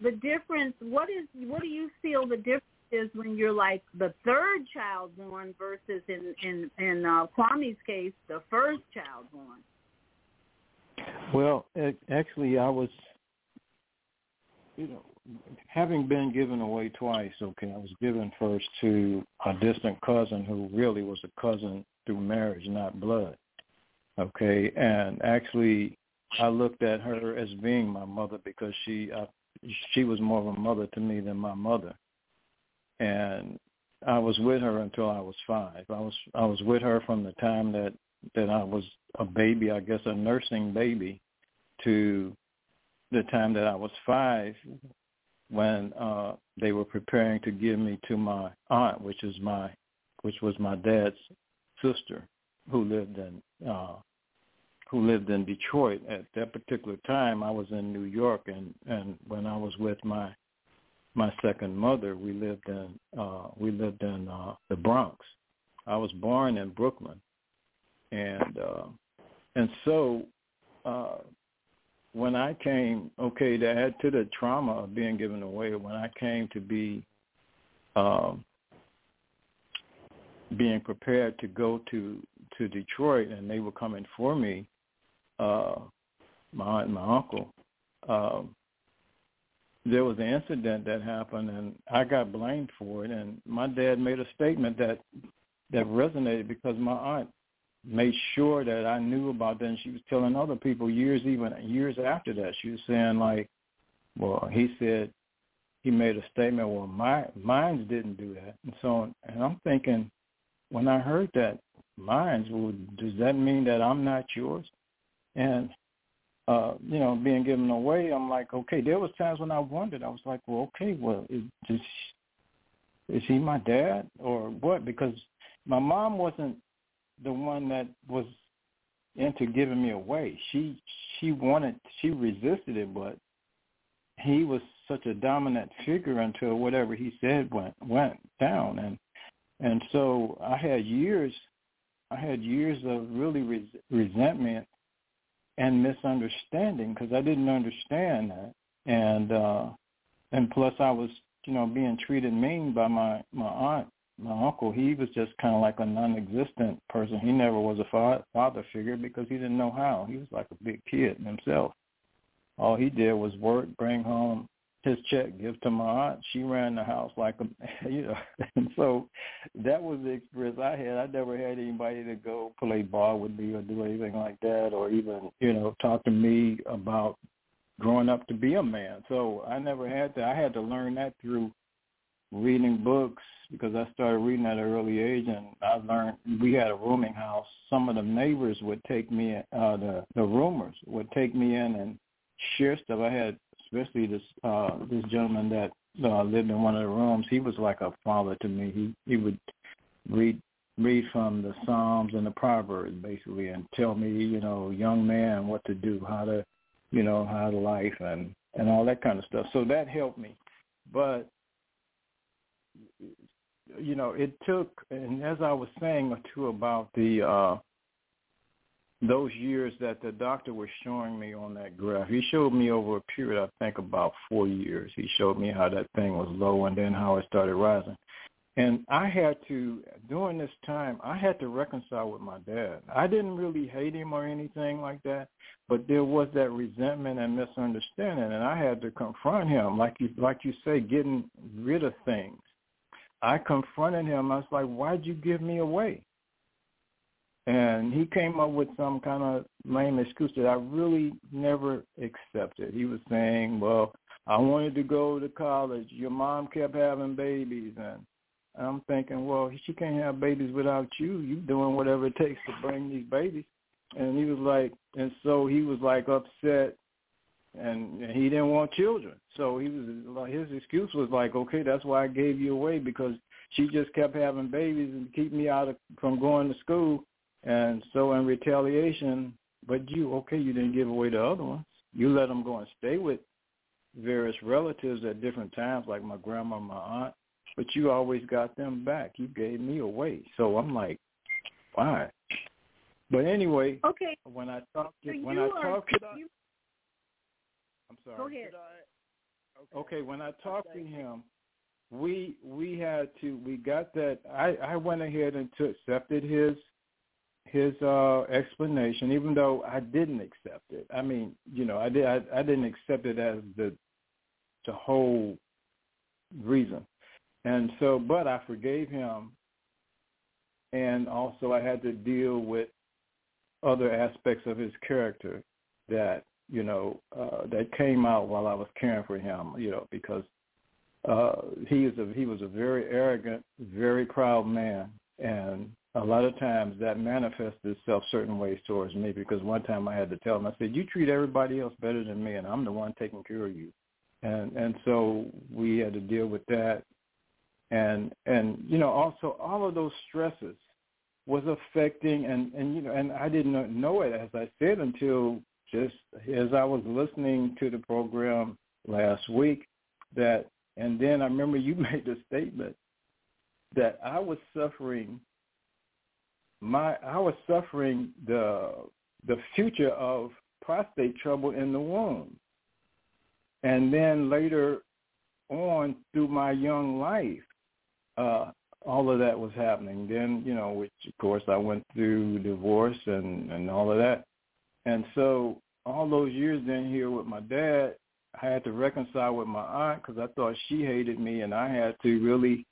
Speaker 5: the difference. What is? What do you feel the difference is when you're like the third child born versus in in in uh, Kwame's case, the first child born?
Speaker 9: Well, ac- actually, I was, you know, having been given away twice. Okay, I was given first to a distant cousin who really was a cousin through marriage, not blood. Okay, and actually, I looked at her as being my mother because she uh, she was more of a mother to me than my mother, and I was with her until I was five. I was I was with her from the time that that I was a baby, I guess a nursing baby, to the time that I was five, when uh, they were preparing to give me to my aunt, which is my which was my dad's sister, who lived in uh, who lived in Detroit. At that particular time, I was in New York, and and when I was with my my second mother, we lived in uh, we lived in uh, the Bronx. I was born in Brooklyn, and uh, and so uh, when I came, okay, to add to the trauma of being given away, when I came to be um, being prepared to go to to Detroit, and they were coming for me, uh, my aunt and my uncle. Um, there was an incident that happened, and I got blamed for it. And my dad made a statement that that resonated because my aunt made sure that I knew about that, and she was telling other people years, even years after that. She was saying like, "Well, he said." He made a statement. Well, my mines didn't do that, and so on. And I'm thinking, when I heard that, mines, well, does that mean that I'm not yours? And uh, you know, being given away, I'm like, okay. There was times when I wondered. I was like, well, okay, well, is is, is he my dad or what? Because my mom wasn't the one that was into giving me away. She she wanted she resisted it, but he was such a dominant figure until whatever he said went went down, and and so I had years I had years of really res- resentment and misunderstanding because I didn't understand that, and uh, and plus I was you know being treated mean by my my aunt, my uncle. He was just kind of like a non-existent person. He never was a fa- father figure because he didn't know how. He was like a big kid himself. All he did was work, bring home his check, give to my aunt. She ran the house like a, you know, and so that was the experience I had. I never had anybody to go play ball with me or do anything like that, or even you know talk to me about growing up to be a man. So I never had that. I had to learn that through reading books because I started reading at an early age, and I learned we had a rooming house. Some of the neighbors would take me, uh, the the roomers would take me in and share stuff. I had especially this uh this gentleman that uh lived in one of the rooms he was like a father to me he he would read read from the Psalms and the Proverbs basically and tell me, you know, young man what to do, how to you know, how to life and and all that kind of stuff. So that helped me. But you know, it took and as I was saying too about the uh those years that the doctor was showing me on that graph, he showed me over a period, I think about four years. He showed me how that thing was low and then how it started rising. And I had to, during this time, I had to reconcile with my dad. I didn't really hate him or anything like that, but there was that resentment and misunderstanding, and I had to confront him, like you, like you say, getting rid of things. I confronted him. I was like, "Why'd you give me away?" And he came up with some kind of lame excuse that I really never accepted. He was saying, well, I wanted to go to college. Your mom kept having babies. And I'm thinking, well, she can't have babies without you. You doing whatever it takes to bring these babies. And he was like, and so he was like upset and he didn't want children. So he was his excuse was like, okay, that's why I gave you away because she just kept having babies and keep me out of from going to school. And so in retaliation, but you, okay, you didn't give away the other ones. You let them go and stay with various relatives at different times, like my grandma, my aunt, but you always got them back. You gave me away. So I'm like, why? But anyway,
Speaker 5: okay.
Speaker 9: When I talk to
Speaker 5: so
Speaker 9: when I
Speaker 5: are,
Speaker 9: talk to
Speaker 5: you,
Speaker 9: I'm sorry.
Speaker 5: Go ahead.
Speaker 9: Okay, when I talked to him, we we had to we got that I I went ahead and to accepted his his uh explanation even though I didn't accept it. I mean, you know, I did I, I didn't accept it as the the whole reason. And so but I forgave him and also I had to deal with other aspects of his character that, you know, uh that came out while I was caring for him, you know, because uh he is a he was a very arrogant, very proud man and a lot of times that manifests itself certain ways towards me because one time I had to tell him, I said, you treat everybody else better than me and I'm the one taking care of you. And and so we had to deal with that. And and you know, also all of those stresses was affecting and, and you know and I didn't know it as I said until just as I was listening to the program last week that and then I remember you made the statement that I was suffering my I was suffering the the future of prostate trouble in the womb. And then later on through my young life, uh, all of that was happening. Then, you know, which of course I went through divorce and, and all of that. And so all those years then here with my dad, I had to reconcile with my aunt because I thought she hated me and I had to really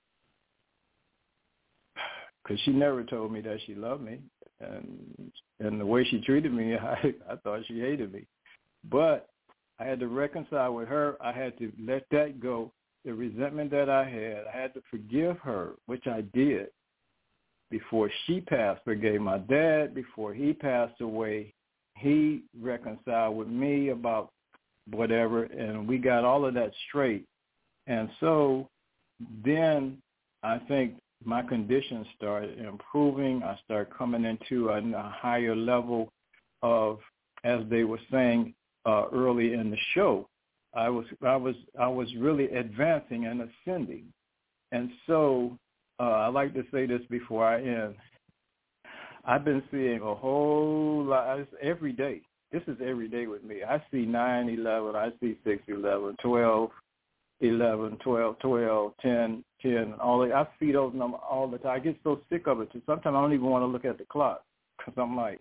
Speaker 9: because she never told me that she loved me, and and the way she treated me, I I thought she hated me, but I had to reconcile with her. I had to let that go. The resentment that I had, I had to forgive her, which I did before she passed. Forgave my dad before he passed away. He reconciled with me about whatever, and we got all of that straight. And so then I think my conditions started improving. I started coming into a, a higher level of, as they were saying uh, early in the show, I was I was I was really advancing and ascending, and so uh, I like to say this before I end. I've been seeing a whole lot every day. This is every day with me. I see 9, 11, I see 6, 11, 12, 11, 12, 12, 10, here and all the, I see those numbers all the time. I get so sick of it. Too. Sometimes I don't even want to look at the clock because I'm like,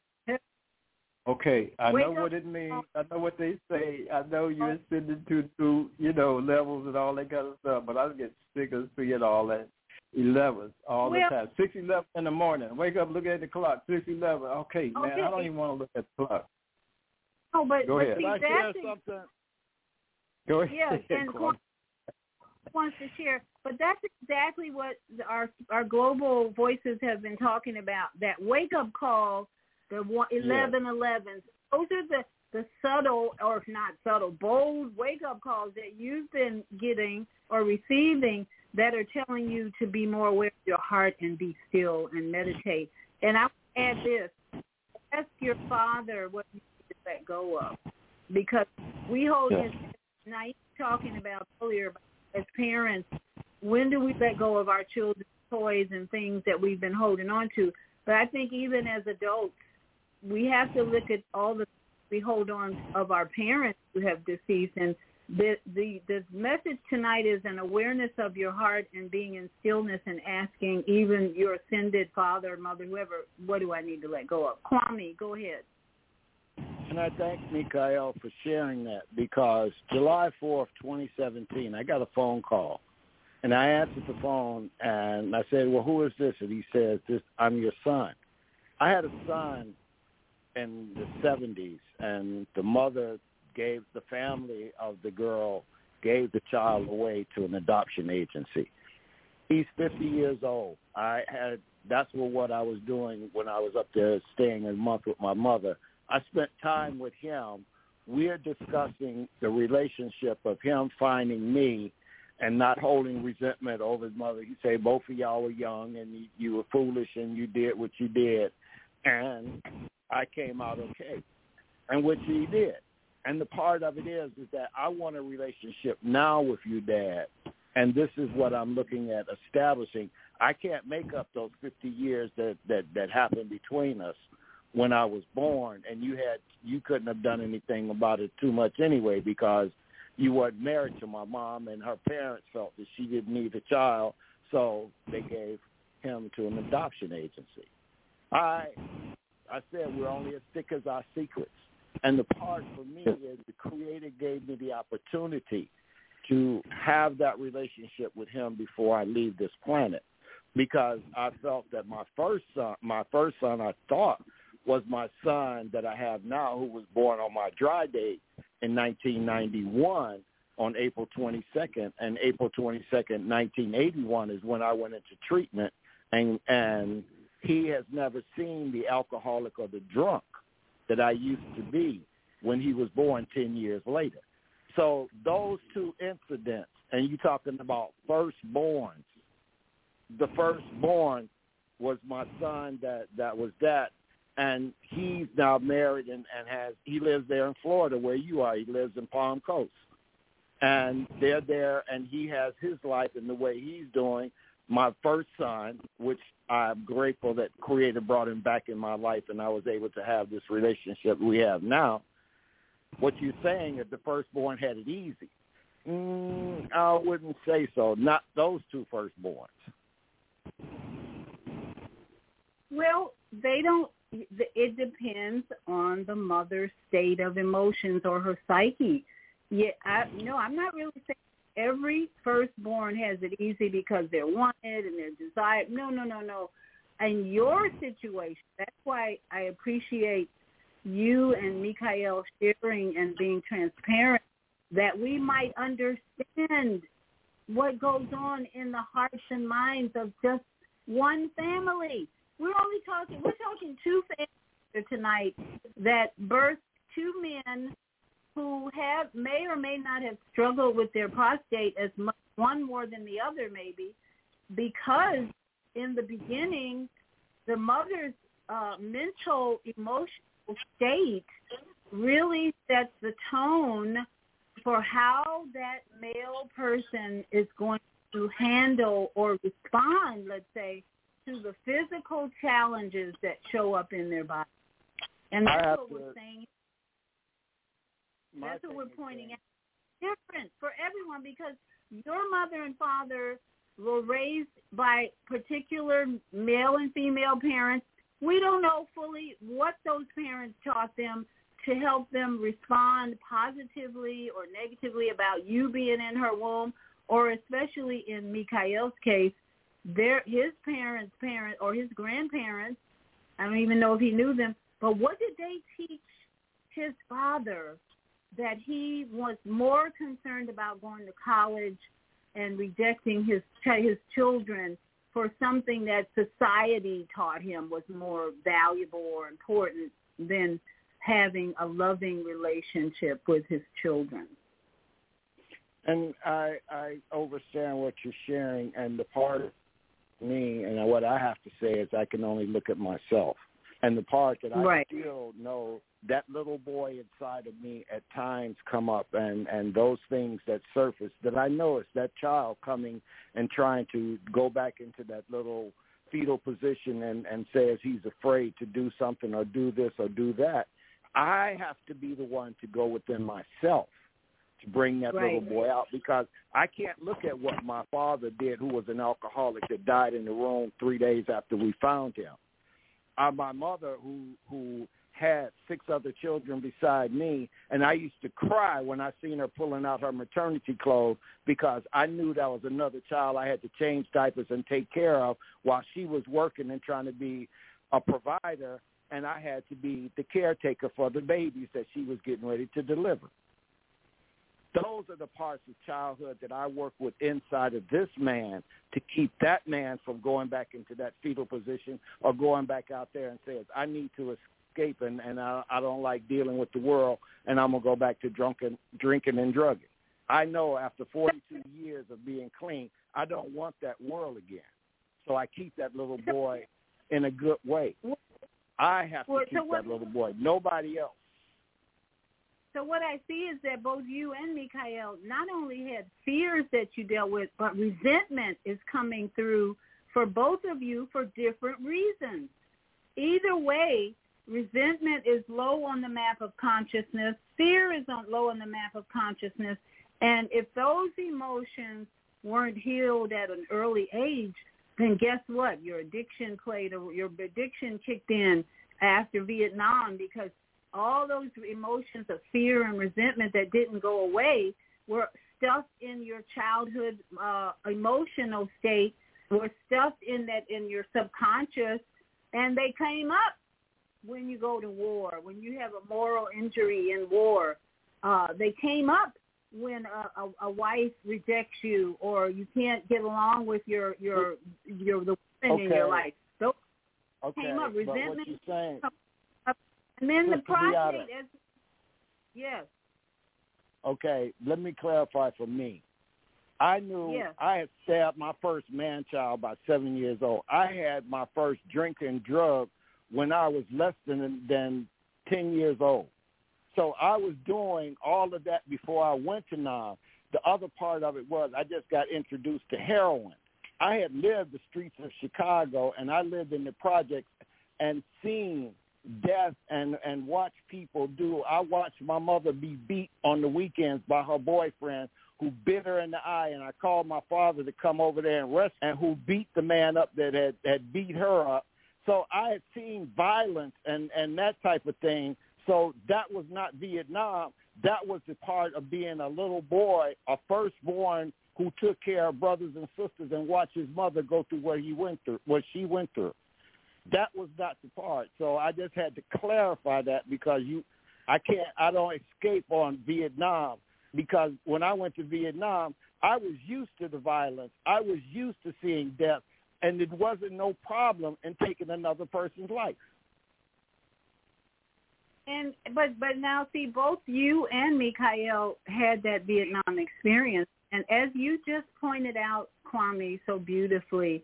Speaker 9: okay, I know what it means. I know what they say. I know you're ascending to, to, you know, levels and all that kind of stuff, but I get sick of seeing all that. Eleven, all
Speaker 5: well,
Speaker 9: the time. 6, 11 in the morning. Wake up, look at the clock. 6, 11. Okay, oh,
Speaker 5: man.
Speaker 9: I don't even want to look at the clock.
Speaker 5: Oh, but,
Speaker 9: Go
Speaker 5: but
Speaker 9: ahead.
Speaker 5: See, that's
Speaker 9: Go ahead.
Speaker 5: Yes, and wants to share. But that's exactly what our our global voices have been talking about. That wake up call, the eleven elevens. Those are the the subtle or if not subtle, bold wake up calls that you've been getting or receiving that are telling you to be more aware of your heart and be still and meditate. And I add this: ask your father what you need to let go of, because we hold
Speaker 9: Yeah.
Speaker 5: his. Now talking about earlier about as parents, when do we let go of our children's toys and things that we've been holding on to? But I think even as adults, we have to look at all the we hold on of our parents who have deceased and the the the message tonight is an awareness of your heart and being in stillness and asking even your ascended father, mother, whoever, what do I need to let go of? Kwame, go ahead.
Speaker 13: And I thank Mikael for sharing that because July 4th, 2017, I got a phone call. And I answered the phone and I said, well, who is this? And he says, this, I'm your son. I had a son in the 70s and the mother gave the family of the girl, gave the child away to an adoption agency. He's 50 years old. I had, that's what, what I was doing when I was up there staying a month with my mother. I spent time with him. We're discussing the relationship of him finding me and not holding resentment over his mother. He say both of y'all were young and you, you were foolish and you did what you did, and I came out okay, and which he did. And the part of it is is that I want a relationship now with you, Dad, and this is what I'm looking at establishing. I can't make up those 50 years that that that happened between us when I was born, and you had you couldn't have done anything about it too much anyway because you weren't married to my mom, and her parents felt that she didn't need a child, so they gave him to an adoption agency. I I said we're only as thick as our secrets, and the part for me is the Creator gave me the opportunity to have that relationship with Him before I leave this planet, because I felt that my first son, my first son, I thought was my son that I have now, who was born on my dry date in 1991 on April 22nd, and April 22nd, 1981 is when I went into treatment, and and he has never seen the alcoholic or the drunk that I used to be when he was born 10 years later. So those two incidents, and you're talking about firstborns, the firstborn was my son that that was that and he's now married and, and has he lives there in Florida where you are. He lives in Palm Coast. And they're there and he has his life in the way he's doing. My first son, which I'm grateful that Creator brought him back in my life and I was able to have this relationship we have now. What you're saying is the firstborn had it easy. Mm, I wouldn't say so. Not those two firstborns.
Speaker 5: Well, they don't. It depends on the mother's state of emotions or her psyche. Yeah, I no, I'm not really saying every firstborn has it easy because they're wanted and they're desired. No, no, no, no. In your situation, that's why I appreciate you and Mikael sharing and being transparent that we might understand what goes on in the hearts and minds of just one family. We're only talking we're talking two families tonight that birthed two men who have may or may not have struggled with their prostate as much one more than the other maybe because in the beginning the mother's uh, mental emotional state really sets the tone for how that male person is going to handle or respond, let's say, to the physical challenges that show up in their body. And that's what we're saying. That's what we're pointing out. Different for everyone because your mother and father were raised by particular male and female parents. We don't know fully what those parents taught them to help them respond positively or negatively about you being in her womb, or especially in Mikael's case, their his parents' parents or his grandparents. I don't even know if he knew them, but what did they teach his father that he was more concerned about going to college and rejecting his his children for something that society taught him was more valuable or important than having a loving relationship with his children.
Speaker 13: And I I understand what you're sharing, and the part me and what I have to say is I can only look at myself, and the part that I
Speaker 4: Right.
Speaker 13: still know that little boy inside of me at times come up, and and those things that surface that I know it's that child coming and trying to go back into that little fetal position and and says he's afraid to do something or do this or do that. I have to be the one to go within myself to bring that
Speaker 4: Right.
Speaker 13: little boy out because I can't look at what my father did, who was an alcoholic that died in the room three days after we found him. Uh, my mother, who who had six other children beside me, and I used to cry when I seen her pulling out her maternity clothes because I knew that was another child I had to change diapers and take care of while she was working and trying to be a provider, and I had to be the caretaker for the babies that she was getting ready to deliver. Those are the parts of childhood that I work with inside of this man to keep that man from going back into that fetal position or going back out there and says, I need to escape and, and I, I don't like dealing with the world and I'm going to go back to drunken, drinking and drugging. I know after 42 years of being clean, I don't want that world again. So I keep that little boy in a good way. I have to
Speaker 5: Well,
Speaker 13: keep
Speaker 5: so
Speaker 13: that little boy. Nobody else.
Speaker 5: So what I see is that both you and Mikhail not only had fears that you dealt with, but resentment is coming through for both of you for different reasons. Either way, resentment is low on the map of consciousness. Fear is on, low on the map of consciousness. And if those emotions weren't healed at an early age, then guess what? Your addiction played, a, your addiction kicked in after Vietnam because all those emotions of fear and resentment that didn't go away were stuffed in your childhood uh, emotional state, were stuffed in that in your subconscious, and they came up when you go to war, when you have a moral injury in war. Uh, they came up when a, a, a wife rejects you, or you can't get along with your your your the women in your life. Those
Speaker 13: Okay,
Speaker 5: came up.
Speaker 13: but what
Speaker 5: Resentment
Speaker 13: you're saying,
Speaker 5: and then the
Speaker 13: Sister
Speaker 5: prostate as yes.
Speaker 13: okay, let me clarify for me. I knew
Speaker 5: Yeah.
Speaker 13: I had stabbed my first man child by seven years old. I had my first drink and drug when I was less than than ten years old. So I was doing all of that before I went to Nam. The other part of it was I just got introduced to heroin. I had lived the streets of Chicago and I lived in the projects and seen death and and watched people do. I watched my mother be beat on the weekends by her boyfriend who bit her in the eye and I called my father to come over there and rest and who beat the man up that had had beat her up. So I had seen violence and and that type of thing. So that was not Vietnam. That was the part of being a little boy, a firstborn who took care of brothers and sisters and watched his mother go through what he went through, what she went through. That was not the part. So I just had to clarify that because you, I can't, I don't escape on Vietnam because when I went to Vietnam, I was used to the violence. I was used to seeing death, and it wasn't no problem in taking another person's life.
Speaker 5: And but but now see both you and Mikhail had that Vietnam experience and as you just pointed out Kwame so beautifully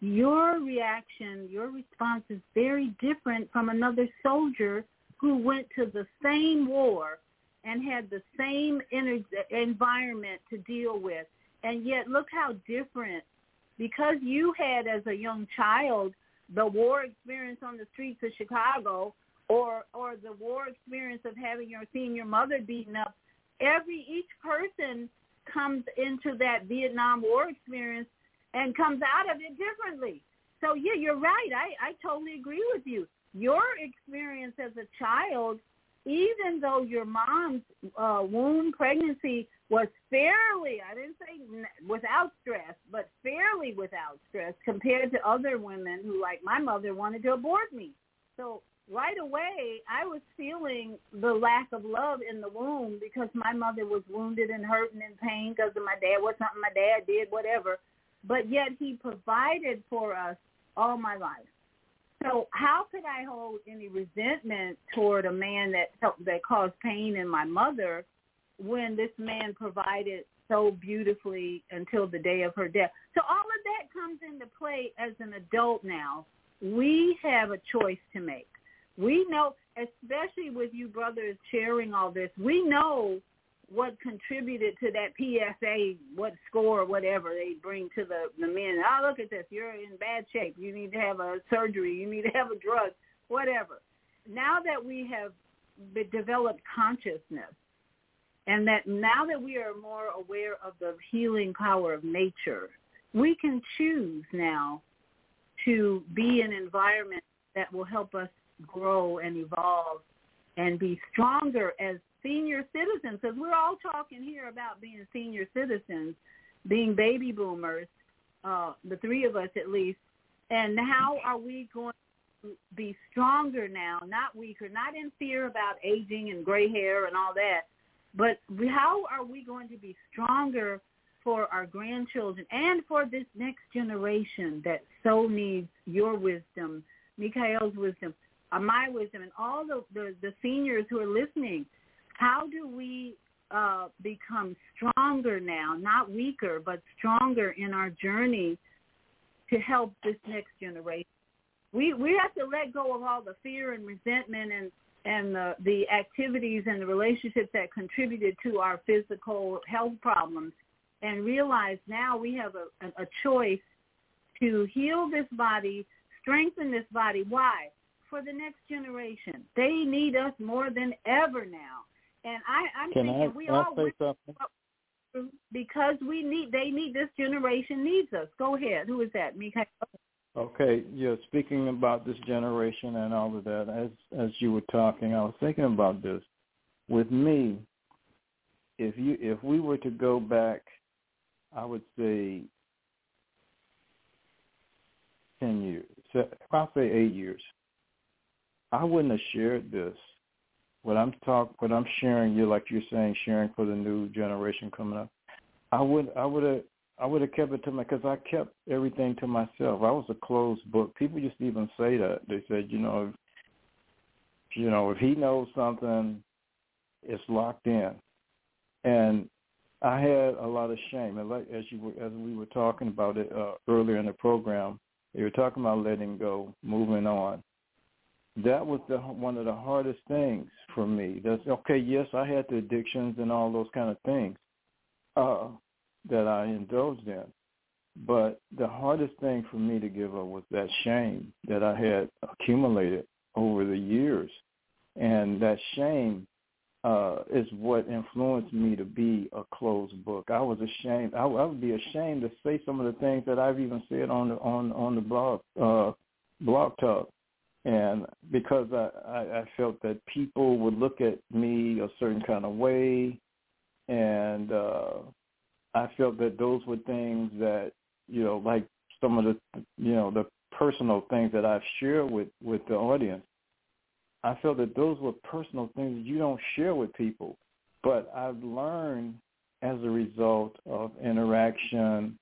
Speaker 5: your reaction your response is very different from another soldier who went to the same war and had the same ener- environment to deal with. And yet look how different. Because you had as a young child the war experience on the streets of Chicago or or the war experience of having your seeing your mother beaten up every each person comes into that Vietnam War experience and comes out of it differently. So yeah, you're right. I, I totally agree with you. Your experience as a child, even though your mom's uh, womb pregnancy was fairly, I didn't say without stress, but fairly without stress compared to other women who, like my mother, wanted to abort me. So right away, I was feeling the lack of love in the womb because my mother was wounded and hurt and pain because of my dad. What something my dad did, whatever. But yet he provided for us all my life. So how could I hold any resentment toward a man that helped, that caused pain in my mother when this man provided so beautifully until the day of her death. So all of that comes into play as an adult now. We have a choice to make. We know, especially with you brothers sharing all this, we know what contributed to that PSA, what score, whatever they bring to the, the men. Oh, look at this. You're in bad shape. You need to have a surgery. You need to have a drug, whatever. Now that we have developed consciousness and that now that we are more aware of the healing power of nature, we can choose now to be in an environment that will help us grow and evolve and be stronger as senior citizens, because we're all talking here about being senior citizens, being baby boomers, uh, the three of us at least, and how are we going to be stronger now, not weaker, not in fear about aging and gray hair and all that, but how are we going to be stronger for our grandchildren and for this next generation that so needs your wisdom, Mikhail's wisdom, uh, my wisdom, and all the, the, the seniors who are listening how do we uh, become stronger now, not weaker, but stronger in our journey to help this next generation? We we have to let go of all the fear and resentment and and the, the activities and the relationships that contributed to our physical health problems and realize now we have a, a, a choice to heal this body, strengthen this body. Why? For the next generation. They need us more than ever now. And I, I'm
Speaker 9: Can
Speaker 5: thinking
Speaker 9: I,
Speaker 5: we
Speaker 9: can
Speaker 5: all
Speaker 9: say something?
Speaker 5: because we need they need this generation needs us. Go ahead. Who is that? Mikhail.
Speaker 9: Okay, yeah. Speaking about this generation and all of that, as as you were talking, I was thinking about this. With me, if you if we were to go back, I would say ten years. So I'll say eight years. I wouldn't have shared this what I'm talk what I'm sharing you like you're saying sharing for the new generation coming up. I would I would have I would have kept it to my because I kept everything to myself. I was a closed book. People used to even say that. They said, you know, if, you know, if he knows something, it's locked in. And I had a lot of shame. And like as you were, as we were talking about it uh, earlier in the program, you were talking about letting go, moving on that was the one of the hardest things for me. That's okay. Yes, I had the addictions and all those kind of things uh, that I indulged in, but the hardest thing for me to give up was that shame that I had accumulated over the years, and that shame uh, is what influenced me to be a closed book. I was ashamed. I, I would be ashamed to say some of the things that I've even said on the on on the blog uh, blog talk and because I, I, I felt that people would look at me a certain kind of way, and uh, I felt that those were things that you know, like some of the you know the personal things that I've shared with with the audience. I felt that those were personal things you don't share with people, but I've learned as a result of interaction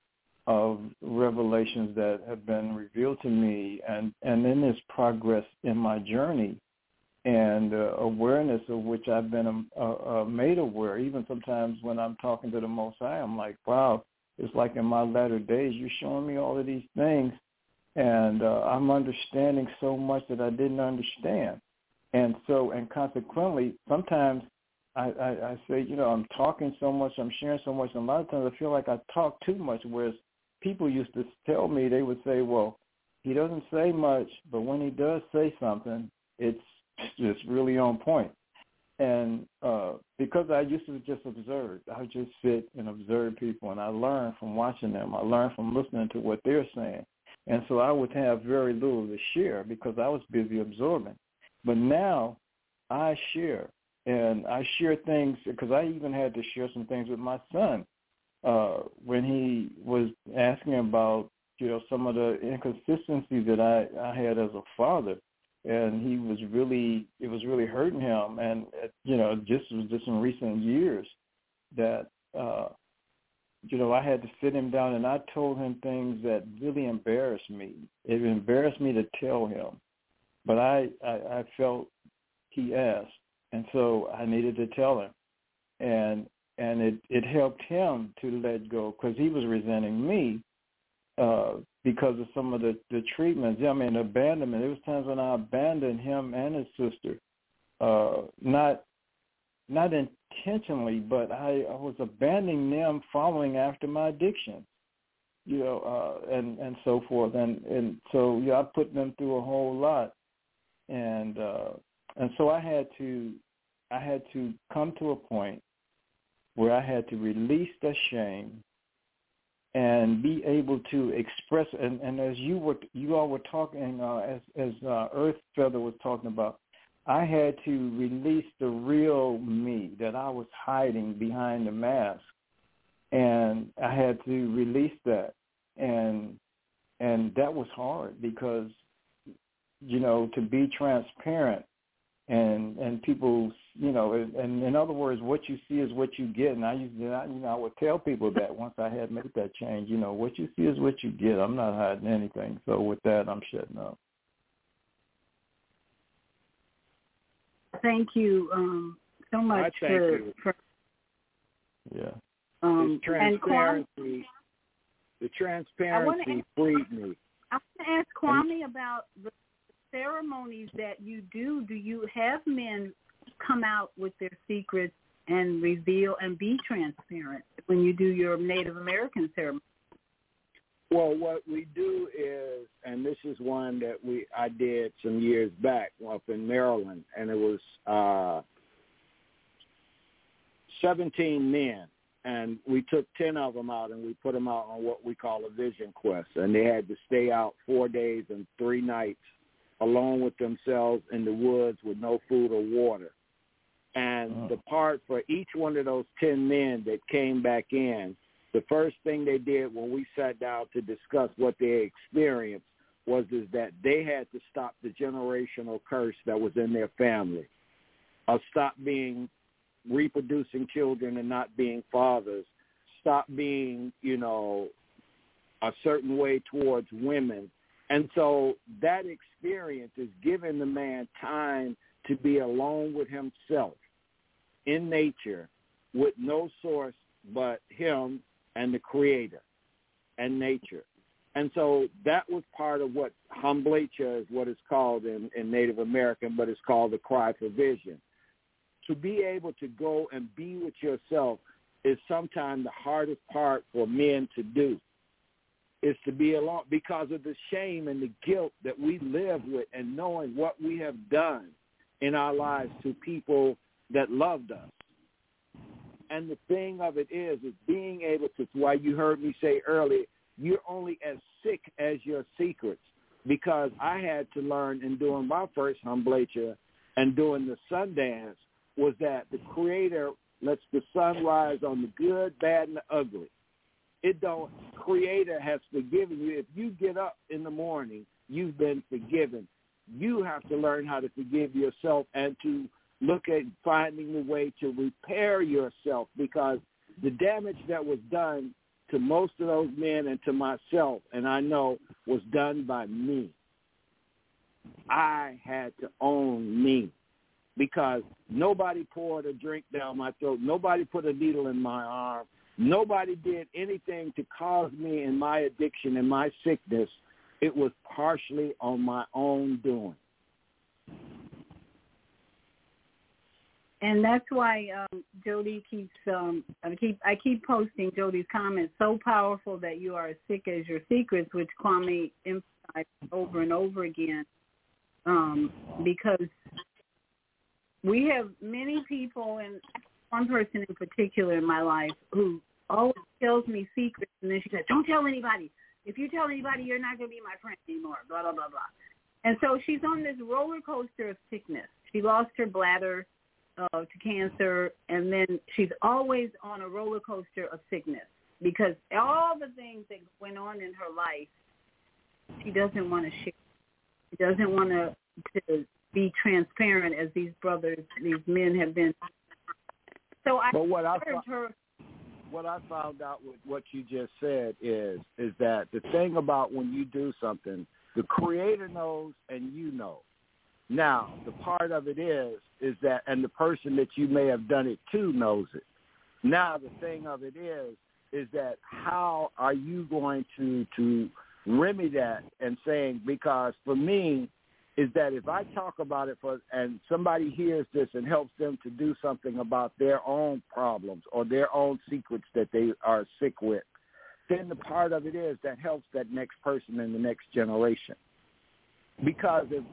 Speaker 9: of revelations that have been revealed to me and, and in this progress in my journey and uh, awareness of which I've been um, uh, uh, made aware. Even sometimes when I'm talking to the Most High, I'm like, wow, it's like in my latter days, you're showing me all of these things, and uh, I'm understanding so much that I didn't understand. And so, and consequently, sometimes I, I, I say, you know, I'm talking so much, I'm sharing so much, and a lot of times I feel like I talk too much, whereas people used to tell me they would say, "Well, he doesn't say much, but when he does say something, it's just really on point." And uh, because I used to just observe, I would just sit and observe people, and I learned from watching them. I learned from listening to what they're saying, and so I would have very little to share because I was busy absorbing. But now I share, and I share things because I even had to share some things with my son uh, when he was asking about you know some of the inconsistencies that I, I had as a father, and he was really it was really hurting him, and you know just was just in recent years that uh, you know I had to sit him down and I told him things that really embarrassed me. It embarrassed me to tell him, but I I, I felt he asked, and so I needed to tell him, and and it it helped him to let go because he was resenting me uh because of some of the the treatments. I mean, abandonment. There was times when I abandoned him and his sister, uh, not not intentionally, but I, I was abandoning them, following after my addiction, you know, uh, and and so forth, and and so yeah, I put them through a whole lot, and uh, and so I had to I had to come to a point where I had to release the shame and be able to express and, and as you were you all were talking uh, as as uh, Earth Feather was talking about, I had to release the real me that I was hiding behind the mask, and I had to release that, and and that was hard because you know to be transparent and and people you know and in other words what you see is what you get. And i used to you know i would tell people that once i had made that change you know what you see is what you get. I'm not hiding anything. So with that i'm shutting up.
Speaker 5: Thank you um so much
Speaker 13: I thank
Speaker 5: for,
Speaker 13: you.
Speaker 5: for
Speaker 9: yeah.
Speaker 5: um
Speaker 13: the
Speaker 5: and Kwame,
Speaker 13: transparency, the transparency freed me.
Speaker 5: I want to ask Kwame about the ceremonies that you do. Do you have men come out with their secrets and reveal and be transparent when you do your Native American ceremony?
Speaker 13: Well, what we do is, and this is one that we I did some years back up in Maryland, and it was uh, 17 men, and we took 10 of them out and we put them out on what we call a vision quest, and they had to stay out four days and three nights alone with themselves in the woods with no food or water. And oh. the part for each one of those 10 men that came back in, the first thing they did when we sat down to discuss what they experienced was is that they had to stop the generational curse that was in their family, or stop being reproducing children and not being fathers, stop being, you know, a certain way towards women. And so that experience is giving the man time to be alone with himself in nature with no source but him and the creator and nature. And so that was part of what Hamblecha is what it's called in, in Native American, but it's called the cry for vision. To be able to go and be with yourself is sometimes the hardest part for men to do is to be alone because of the shame and the guilt that we live with and knowing what we have done in our lives to people that loved us. And the thing of it is, is being able to, why you heard me say earlier, you're only as sick as your secrets because I had to learn in doing my first Humblecha and doing the Sundance was that the Creator lets the sun rise on the good, bad, and the ugly. It don't, Creator has forgiven you. If you get up in the morning, you've been forgiven. You have to learn how to forgive yourself and to look at finding the way to repair yourself because the damage that was done to most of those men and to myself, and I know was done by me. I had to own me because nobody poured a drink down my throat. Nobody put a needle in my arm. Nobody did anything to cause me in my addiction and my sickness. It was partially on my own doing.
Speaker 5: and that's why um, Jody keeps um, I keep I keep posting Jody's comments. So powerful that you are as sick as your secrets, which Kwame emphasized over and over again, um, because we have many people, and one person in particular in my life who always tells me secrets, and then she says, "Don't tell anybody. If you tell anybody, you're not going to be my friend anymore." Blah blah blah blah. And so she's on this roller coaster of sickness. She lost her bladder uh, to cancer, and then she's always on a roller coaster of sickness because all the things that went on in her life, she doesn't want to share. She doesn't want to to be transparent as these brothers, these men have been. So I
Speaker 13: But what I
Speaker 5: her.
Speaker 13: What I found out with what you just said is is that the thing about when you do something, the creator knows and you know. Now, the part of it is is that and the person that you may have done it to knows it. Now the thing of it is, is that how are you going to to remedy that and saying because for me is that if I talk about it for and somebody hears this and helps them to do something about their own problems or their own secrets that they are sick with, then the part of it is that helps that next person in the next generation. Because if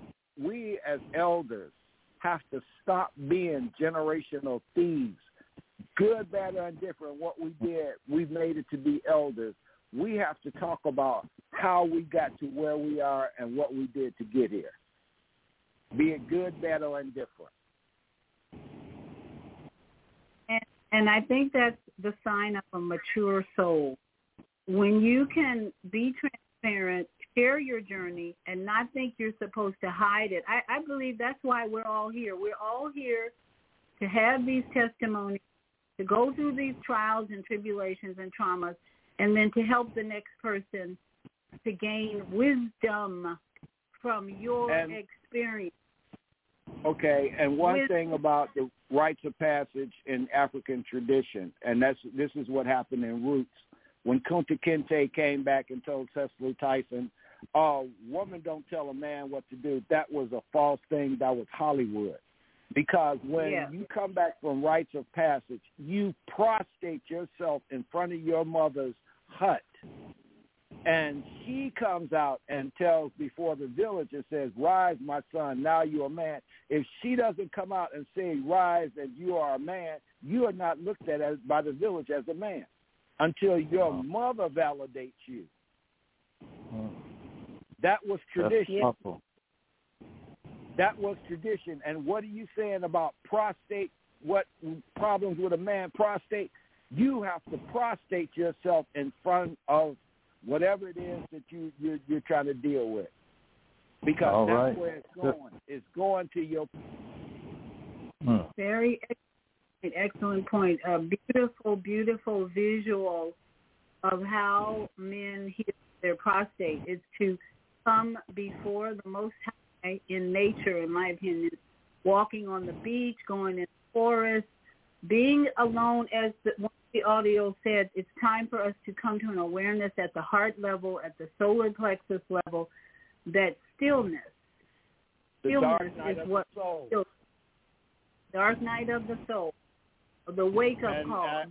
Speaker 13: we as elders have to stop being generational thieves, good, bad, or indifferent, what we did, we've made it to be elders. We have to talk about how we got to where we are and what we did to get here. Be it good, bad, or indifferent.
Speaker 5: And, and I think that's the sign of a mature soul. When you can be transparent, share your journey, and not think you're supposed to hide it. I, I believe that's why we're all here. We're all here to have these testimonies, to go through these trials and tribulations and traumas, and then to help the next person to gain wisdom from your
Speaker 13: And-
Speaker 5: experience.
Speaker 13: Okay, and one
Speaker 5: With-
Speaker 13: thing about the rites of passage in African tradition, and that's this is what happened in Roots. When Kunta Kinte came back and told Cicely Tyson, "Oh, woman don't tell a man what to do," that was a false thing. That was Hollywood. Because when
Speaker 5: Yeah.
Speaker 13: you come back from rites of passage, you prostrate yourself in front of your mother's hut and she comes out and tells before the village and says, Rise, my son, now you're a man. If she doesn't come out and say, Rise, and you are a man, you are not looked at as by the village as a man until your mother validates you. That was tradition. That was tradition. And what are you saying about prostate? What problems with a man prostate? You have to prostate yourself in front of whatever it is that you you're, you're trying to deal with, because
Speaker 9: All
Speaker 13: that's
Speaker 9: right.
Speaker 13: where it's going. It's going to your
Speaker 9: Hmm.
Speaker 5: Very excellent, excellent point. A beautiful, beautiful visual of how men heal their prostate is to come before the Most High in nature, in my opinion, walking on the beach, going in the forest, being alone. As the, one of the audio said, it's time for us to come to an awareness at the heart level, at the solar plexus level, that stillness.
Speaker 13: the
Speaker 5: Stillness is what
Speaker 13: the soul.
Speaker 5: dark night of the soul, the wake up
Speaker 13: And,
Speaker 5: call.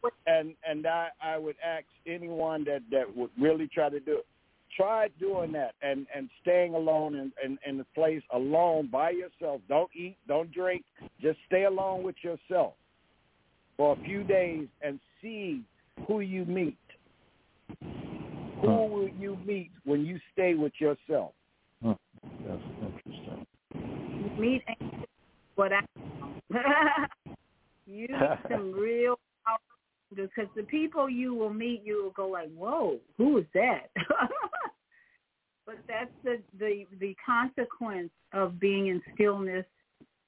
Speaker 5: what-
Speaker 13: and and I, I would ask anyone that that would really try to do it. Try doing that and and staying alone in, in in the place alone by yourself. Don't eat, don't drink. Just stay alone with yourself for a few days and see who you meet. Who will you meet when you stay with yourself?
Speaker 9: Huh. That's interesting.
Speaker 5: meet what I you meet some real because the people you will meet, you will go like, "Whoa, who is that?" but that's the the the consequence of being in stillness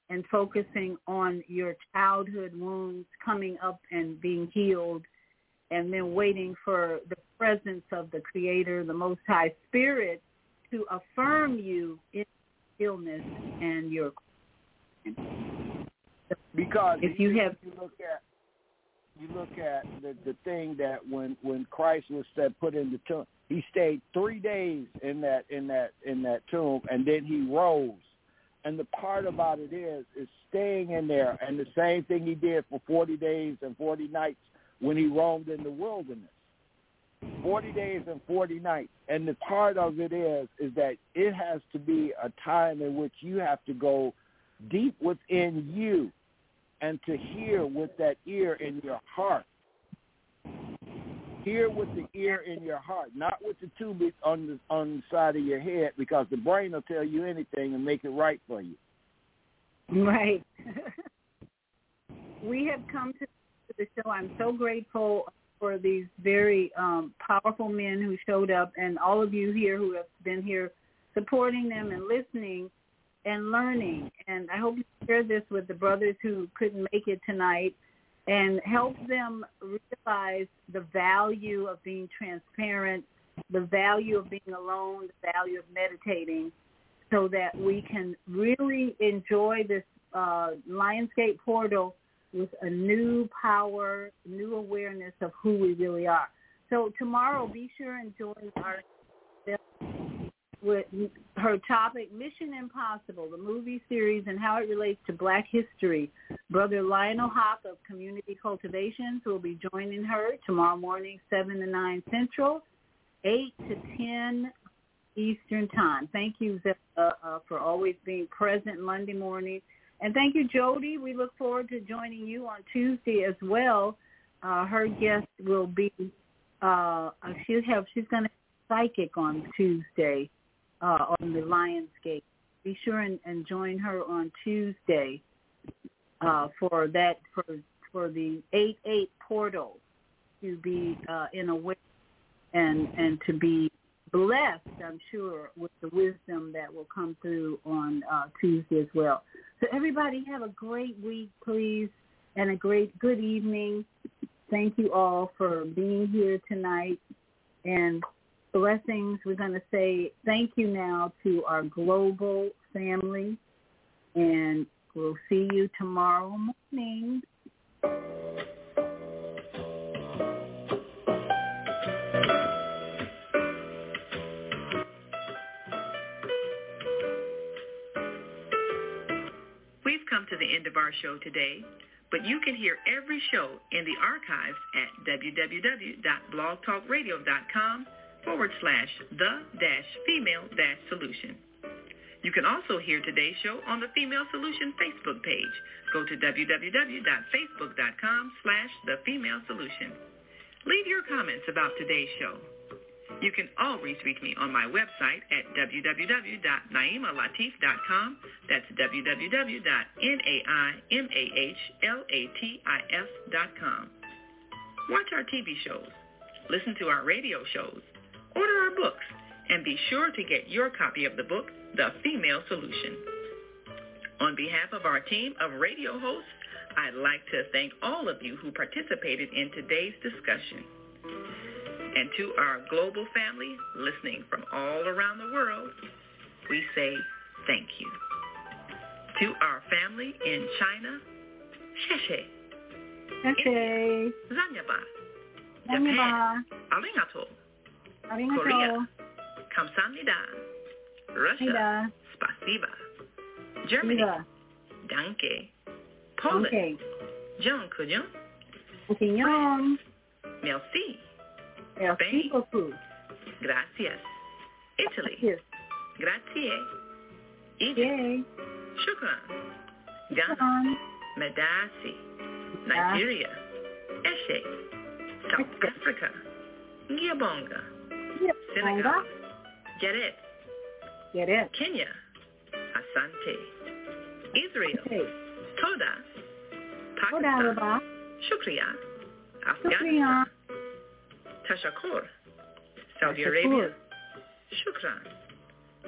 Speaker 5: and focusing on your childhood wounds coming up and being healed, and then waiting for the presence of the Creator, the Most High Spirit, to affirm you in illness and your
Speaker 13: Because
Speaker 5: If you have-
Speaker 13: you look at you look at the the thing that when when Christ was said put in the tomb, he stayed three days in that in that in that tomb, and then he rose. And the part about it is is staying in there, and the same thing he did for forty days and forty nights when he roamed in the wilderness. Forty days and forty nights, and the part of it is is that it has to be a time in which you have to go deep within you and to hear with that ear in your heart. Hear with the ear in your heart, not with the tube on the on the side of your head, because the brain will tell you anything and make it right for you.
Speaker 5: Right. we have come to the show. I'm so grateful for these very um, powerful men who showed up and all of you here who have been here supporting them and listening and learning. And I hope you share this with the brothers who couldn't make it tonight and help them realize the value of being transparent, the value of being alone, the value of meditating, so that we can really enjoy this uh, Lionsgate portal with a new power, new awareness of who we really are. So tomorrow, be sure and join our with her topic, Mission Impossible, the movie series and how it relates to Black history. Brother Lionel Hawk of Community Cultivations will be joining her tomorrow morning, 7 to 9 Central, 8 to 10 Eastern Time. Thank you, uh, uh, for always being present Monday morning. And thank you, Jody. We look forward to joining you on Tuesday as well. Uh, her guest will be, uh, she'll have, she's going to psychic on Tuesday uh, on the Lionsgate. Be sure and, and join her on Tuesday uh, for that for for the eight eight portal to be uh, in a way and and to be blessed, I'm sure, with the wisdom that will come through on uh, Tuesday as well. So everybody have a great week, please, and a great good evening. Thank you all for being here tonight. And blessings. We're going to say thank you now to our global family, and we'll see you tomorrow morning.
Speaker 14: We've come to the end of our show today, but you can hear every show in the archives at www.blogtalkradio.com forward slash the dash female dash solution. You can also hear today's show on the Female Solution Facebook page. Go to www.facebook.com slash the female solution. Leave your comments about today's show. You can always reach me on my website at www.naimahlatif.com. That's www.naimahlatif.com. Watch our TV shows. Listen to our radio shows Order our books and be sure to get your copy of the book, The Female Solution. On behalf of our team of radio hosts, I'd like to thank all of you who participated in today's discussion. And to our global family listening from all around the world, we say thank you. To our family in China, Sheshe.
Speaker 5: Sheshe.
Speaker 14: Zanyaba.
Speaker 5: Japan.
Speaker 14: Arigato.
Speaker 5: Arigato.
Speaker 14: Korea. Kamsamnida. Russia. Spasiba. Germany. Danke. Poland.
Speaker 5: Okay.
Speaker 14: John Kujon.
Speaker 5: Opinion.
Speaker 14: Merci.
Speaker 5: Merci
Speaker 14: Spain.
Speaker 5: beaucoup.
Speaker 14: Gracias. Italy.
Speaker 5: Yes.
Speaker 14: Grazie. Egypt. Shukran. Ghana. Medasi. Nigeria. Eshe. South Africa. Ngiyabonga.
Speaker 5: Yep.
Speaker 14: Senegal.
Speaker 5: Get it.
Speaker 14: Kenya. Asante. Israel.
Speaker 5: Okay.
Speaker 14: Toda.
Speaker 5: Toda
Speaker 14: Pakistan.
Speaker 5: Rabah.
Speaker 14: Shukriya.
Speaker 5: Shukriya.
Speaker 14: Afghanistan. Tashakur. Saudi
Speaker 5: Tashakur.
Speaker 14: Arabia. Shukran.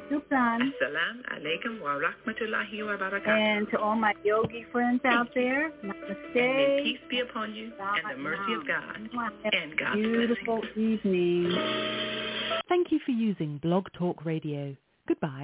Speaker 5: Shukran.
Speaker 14: Assalamu alaikum wa rahmatullahi wa barakatuh.
Speaker 5: And to all my yogi friends out there,
Speaker 14: And may
Speaker 5: namaste.
Speaker 14: peace be upon you and the mercy of God and God's
Speaker 5: Beautiful evening.
Speaker 15: Thank you for using Blog Talk Radio. Goodbye.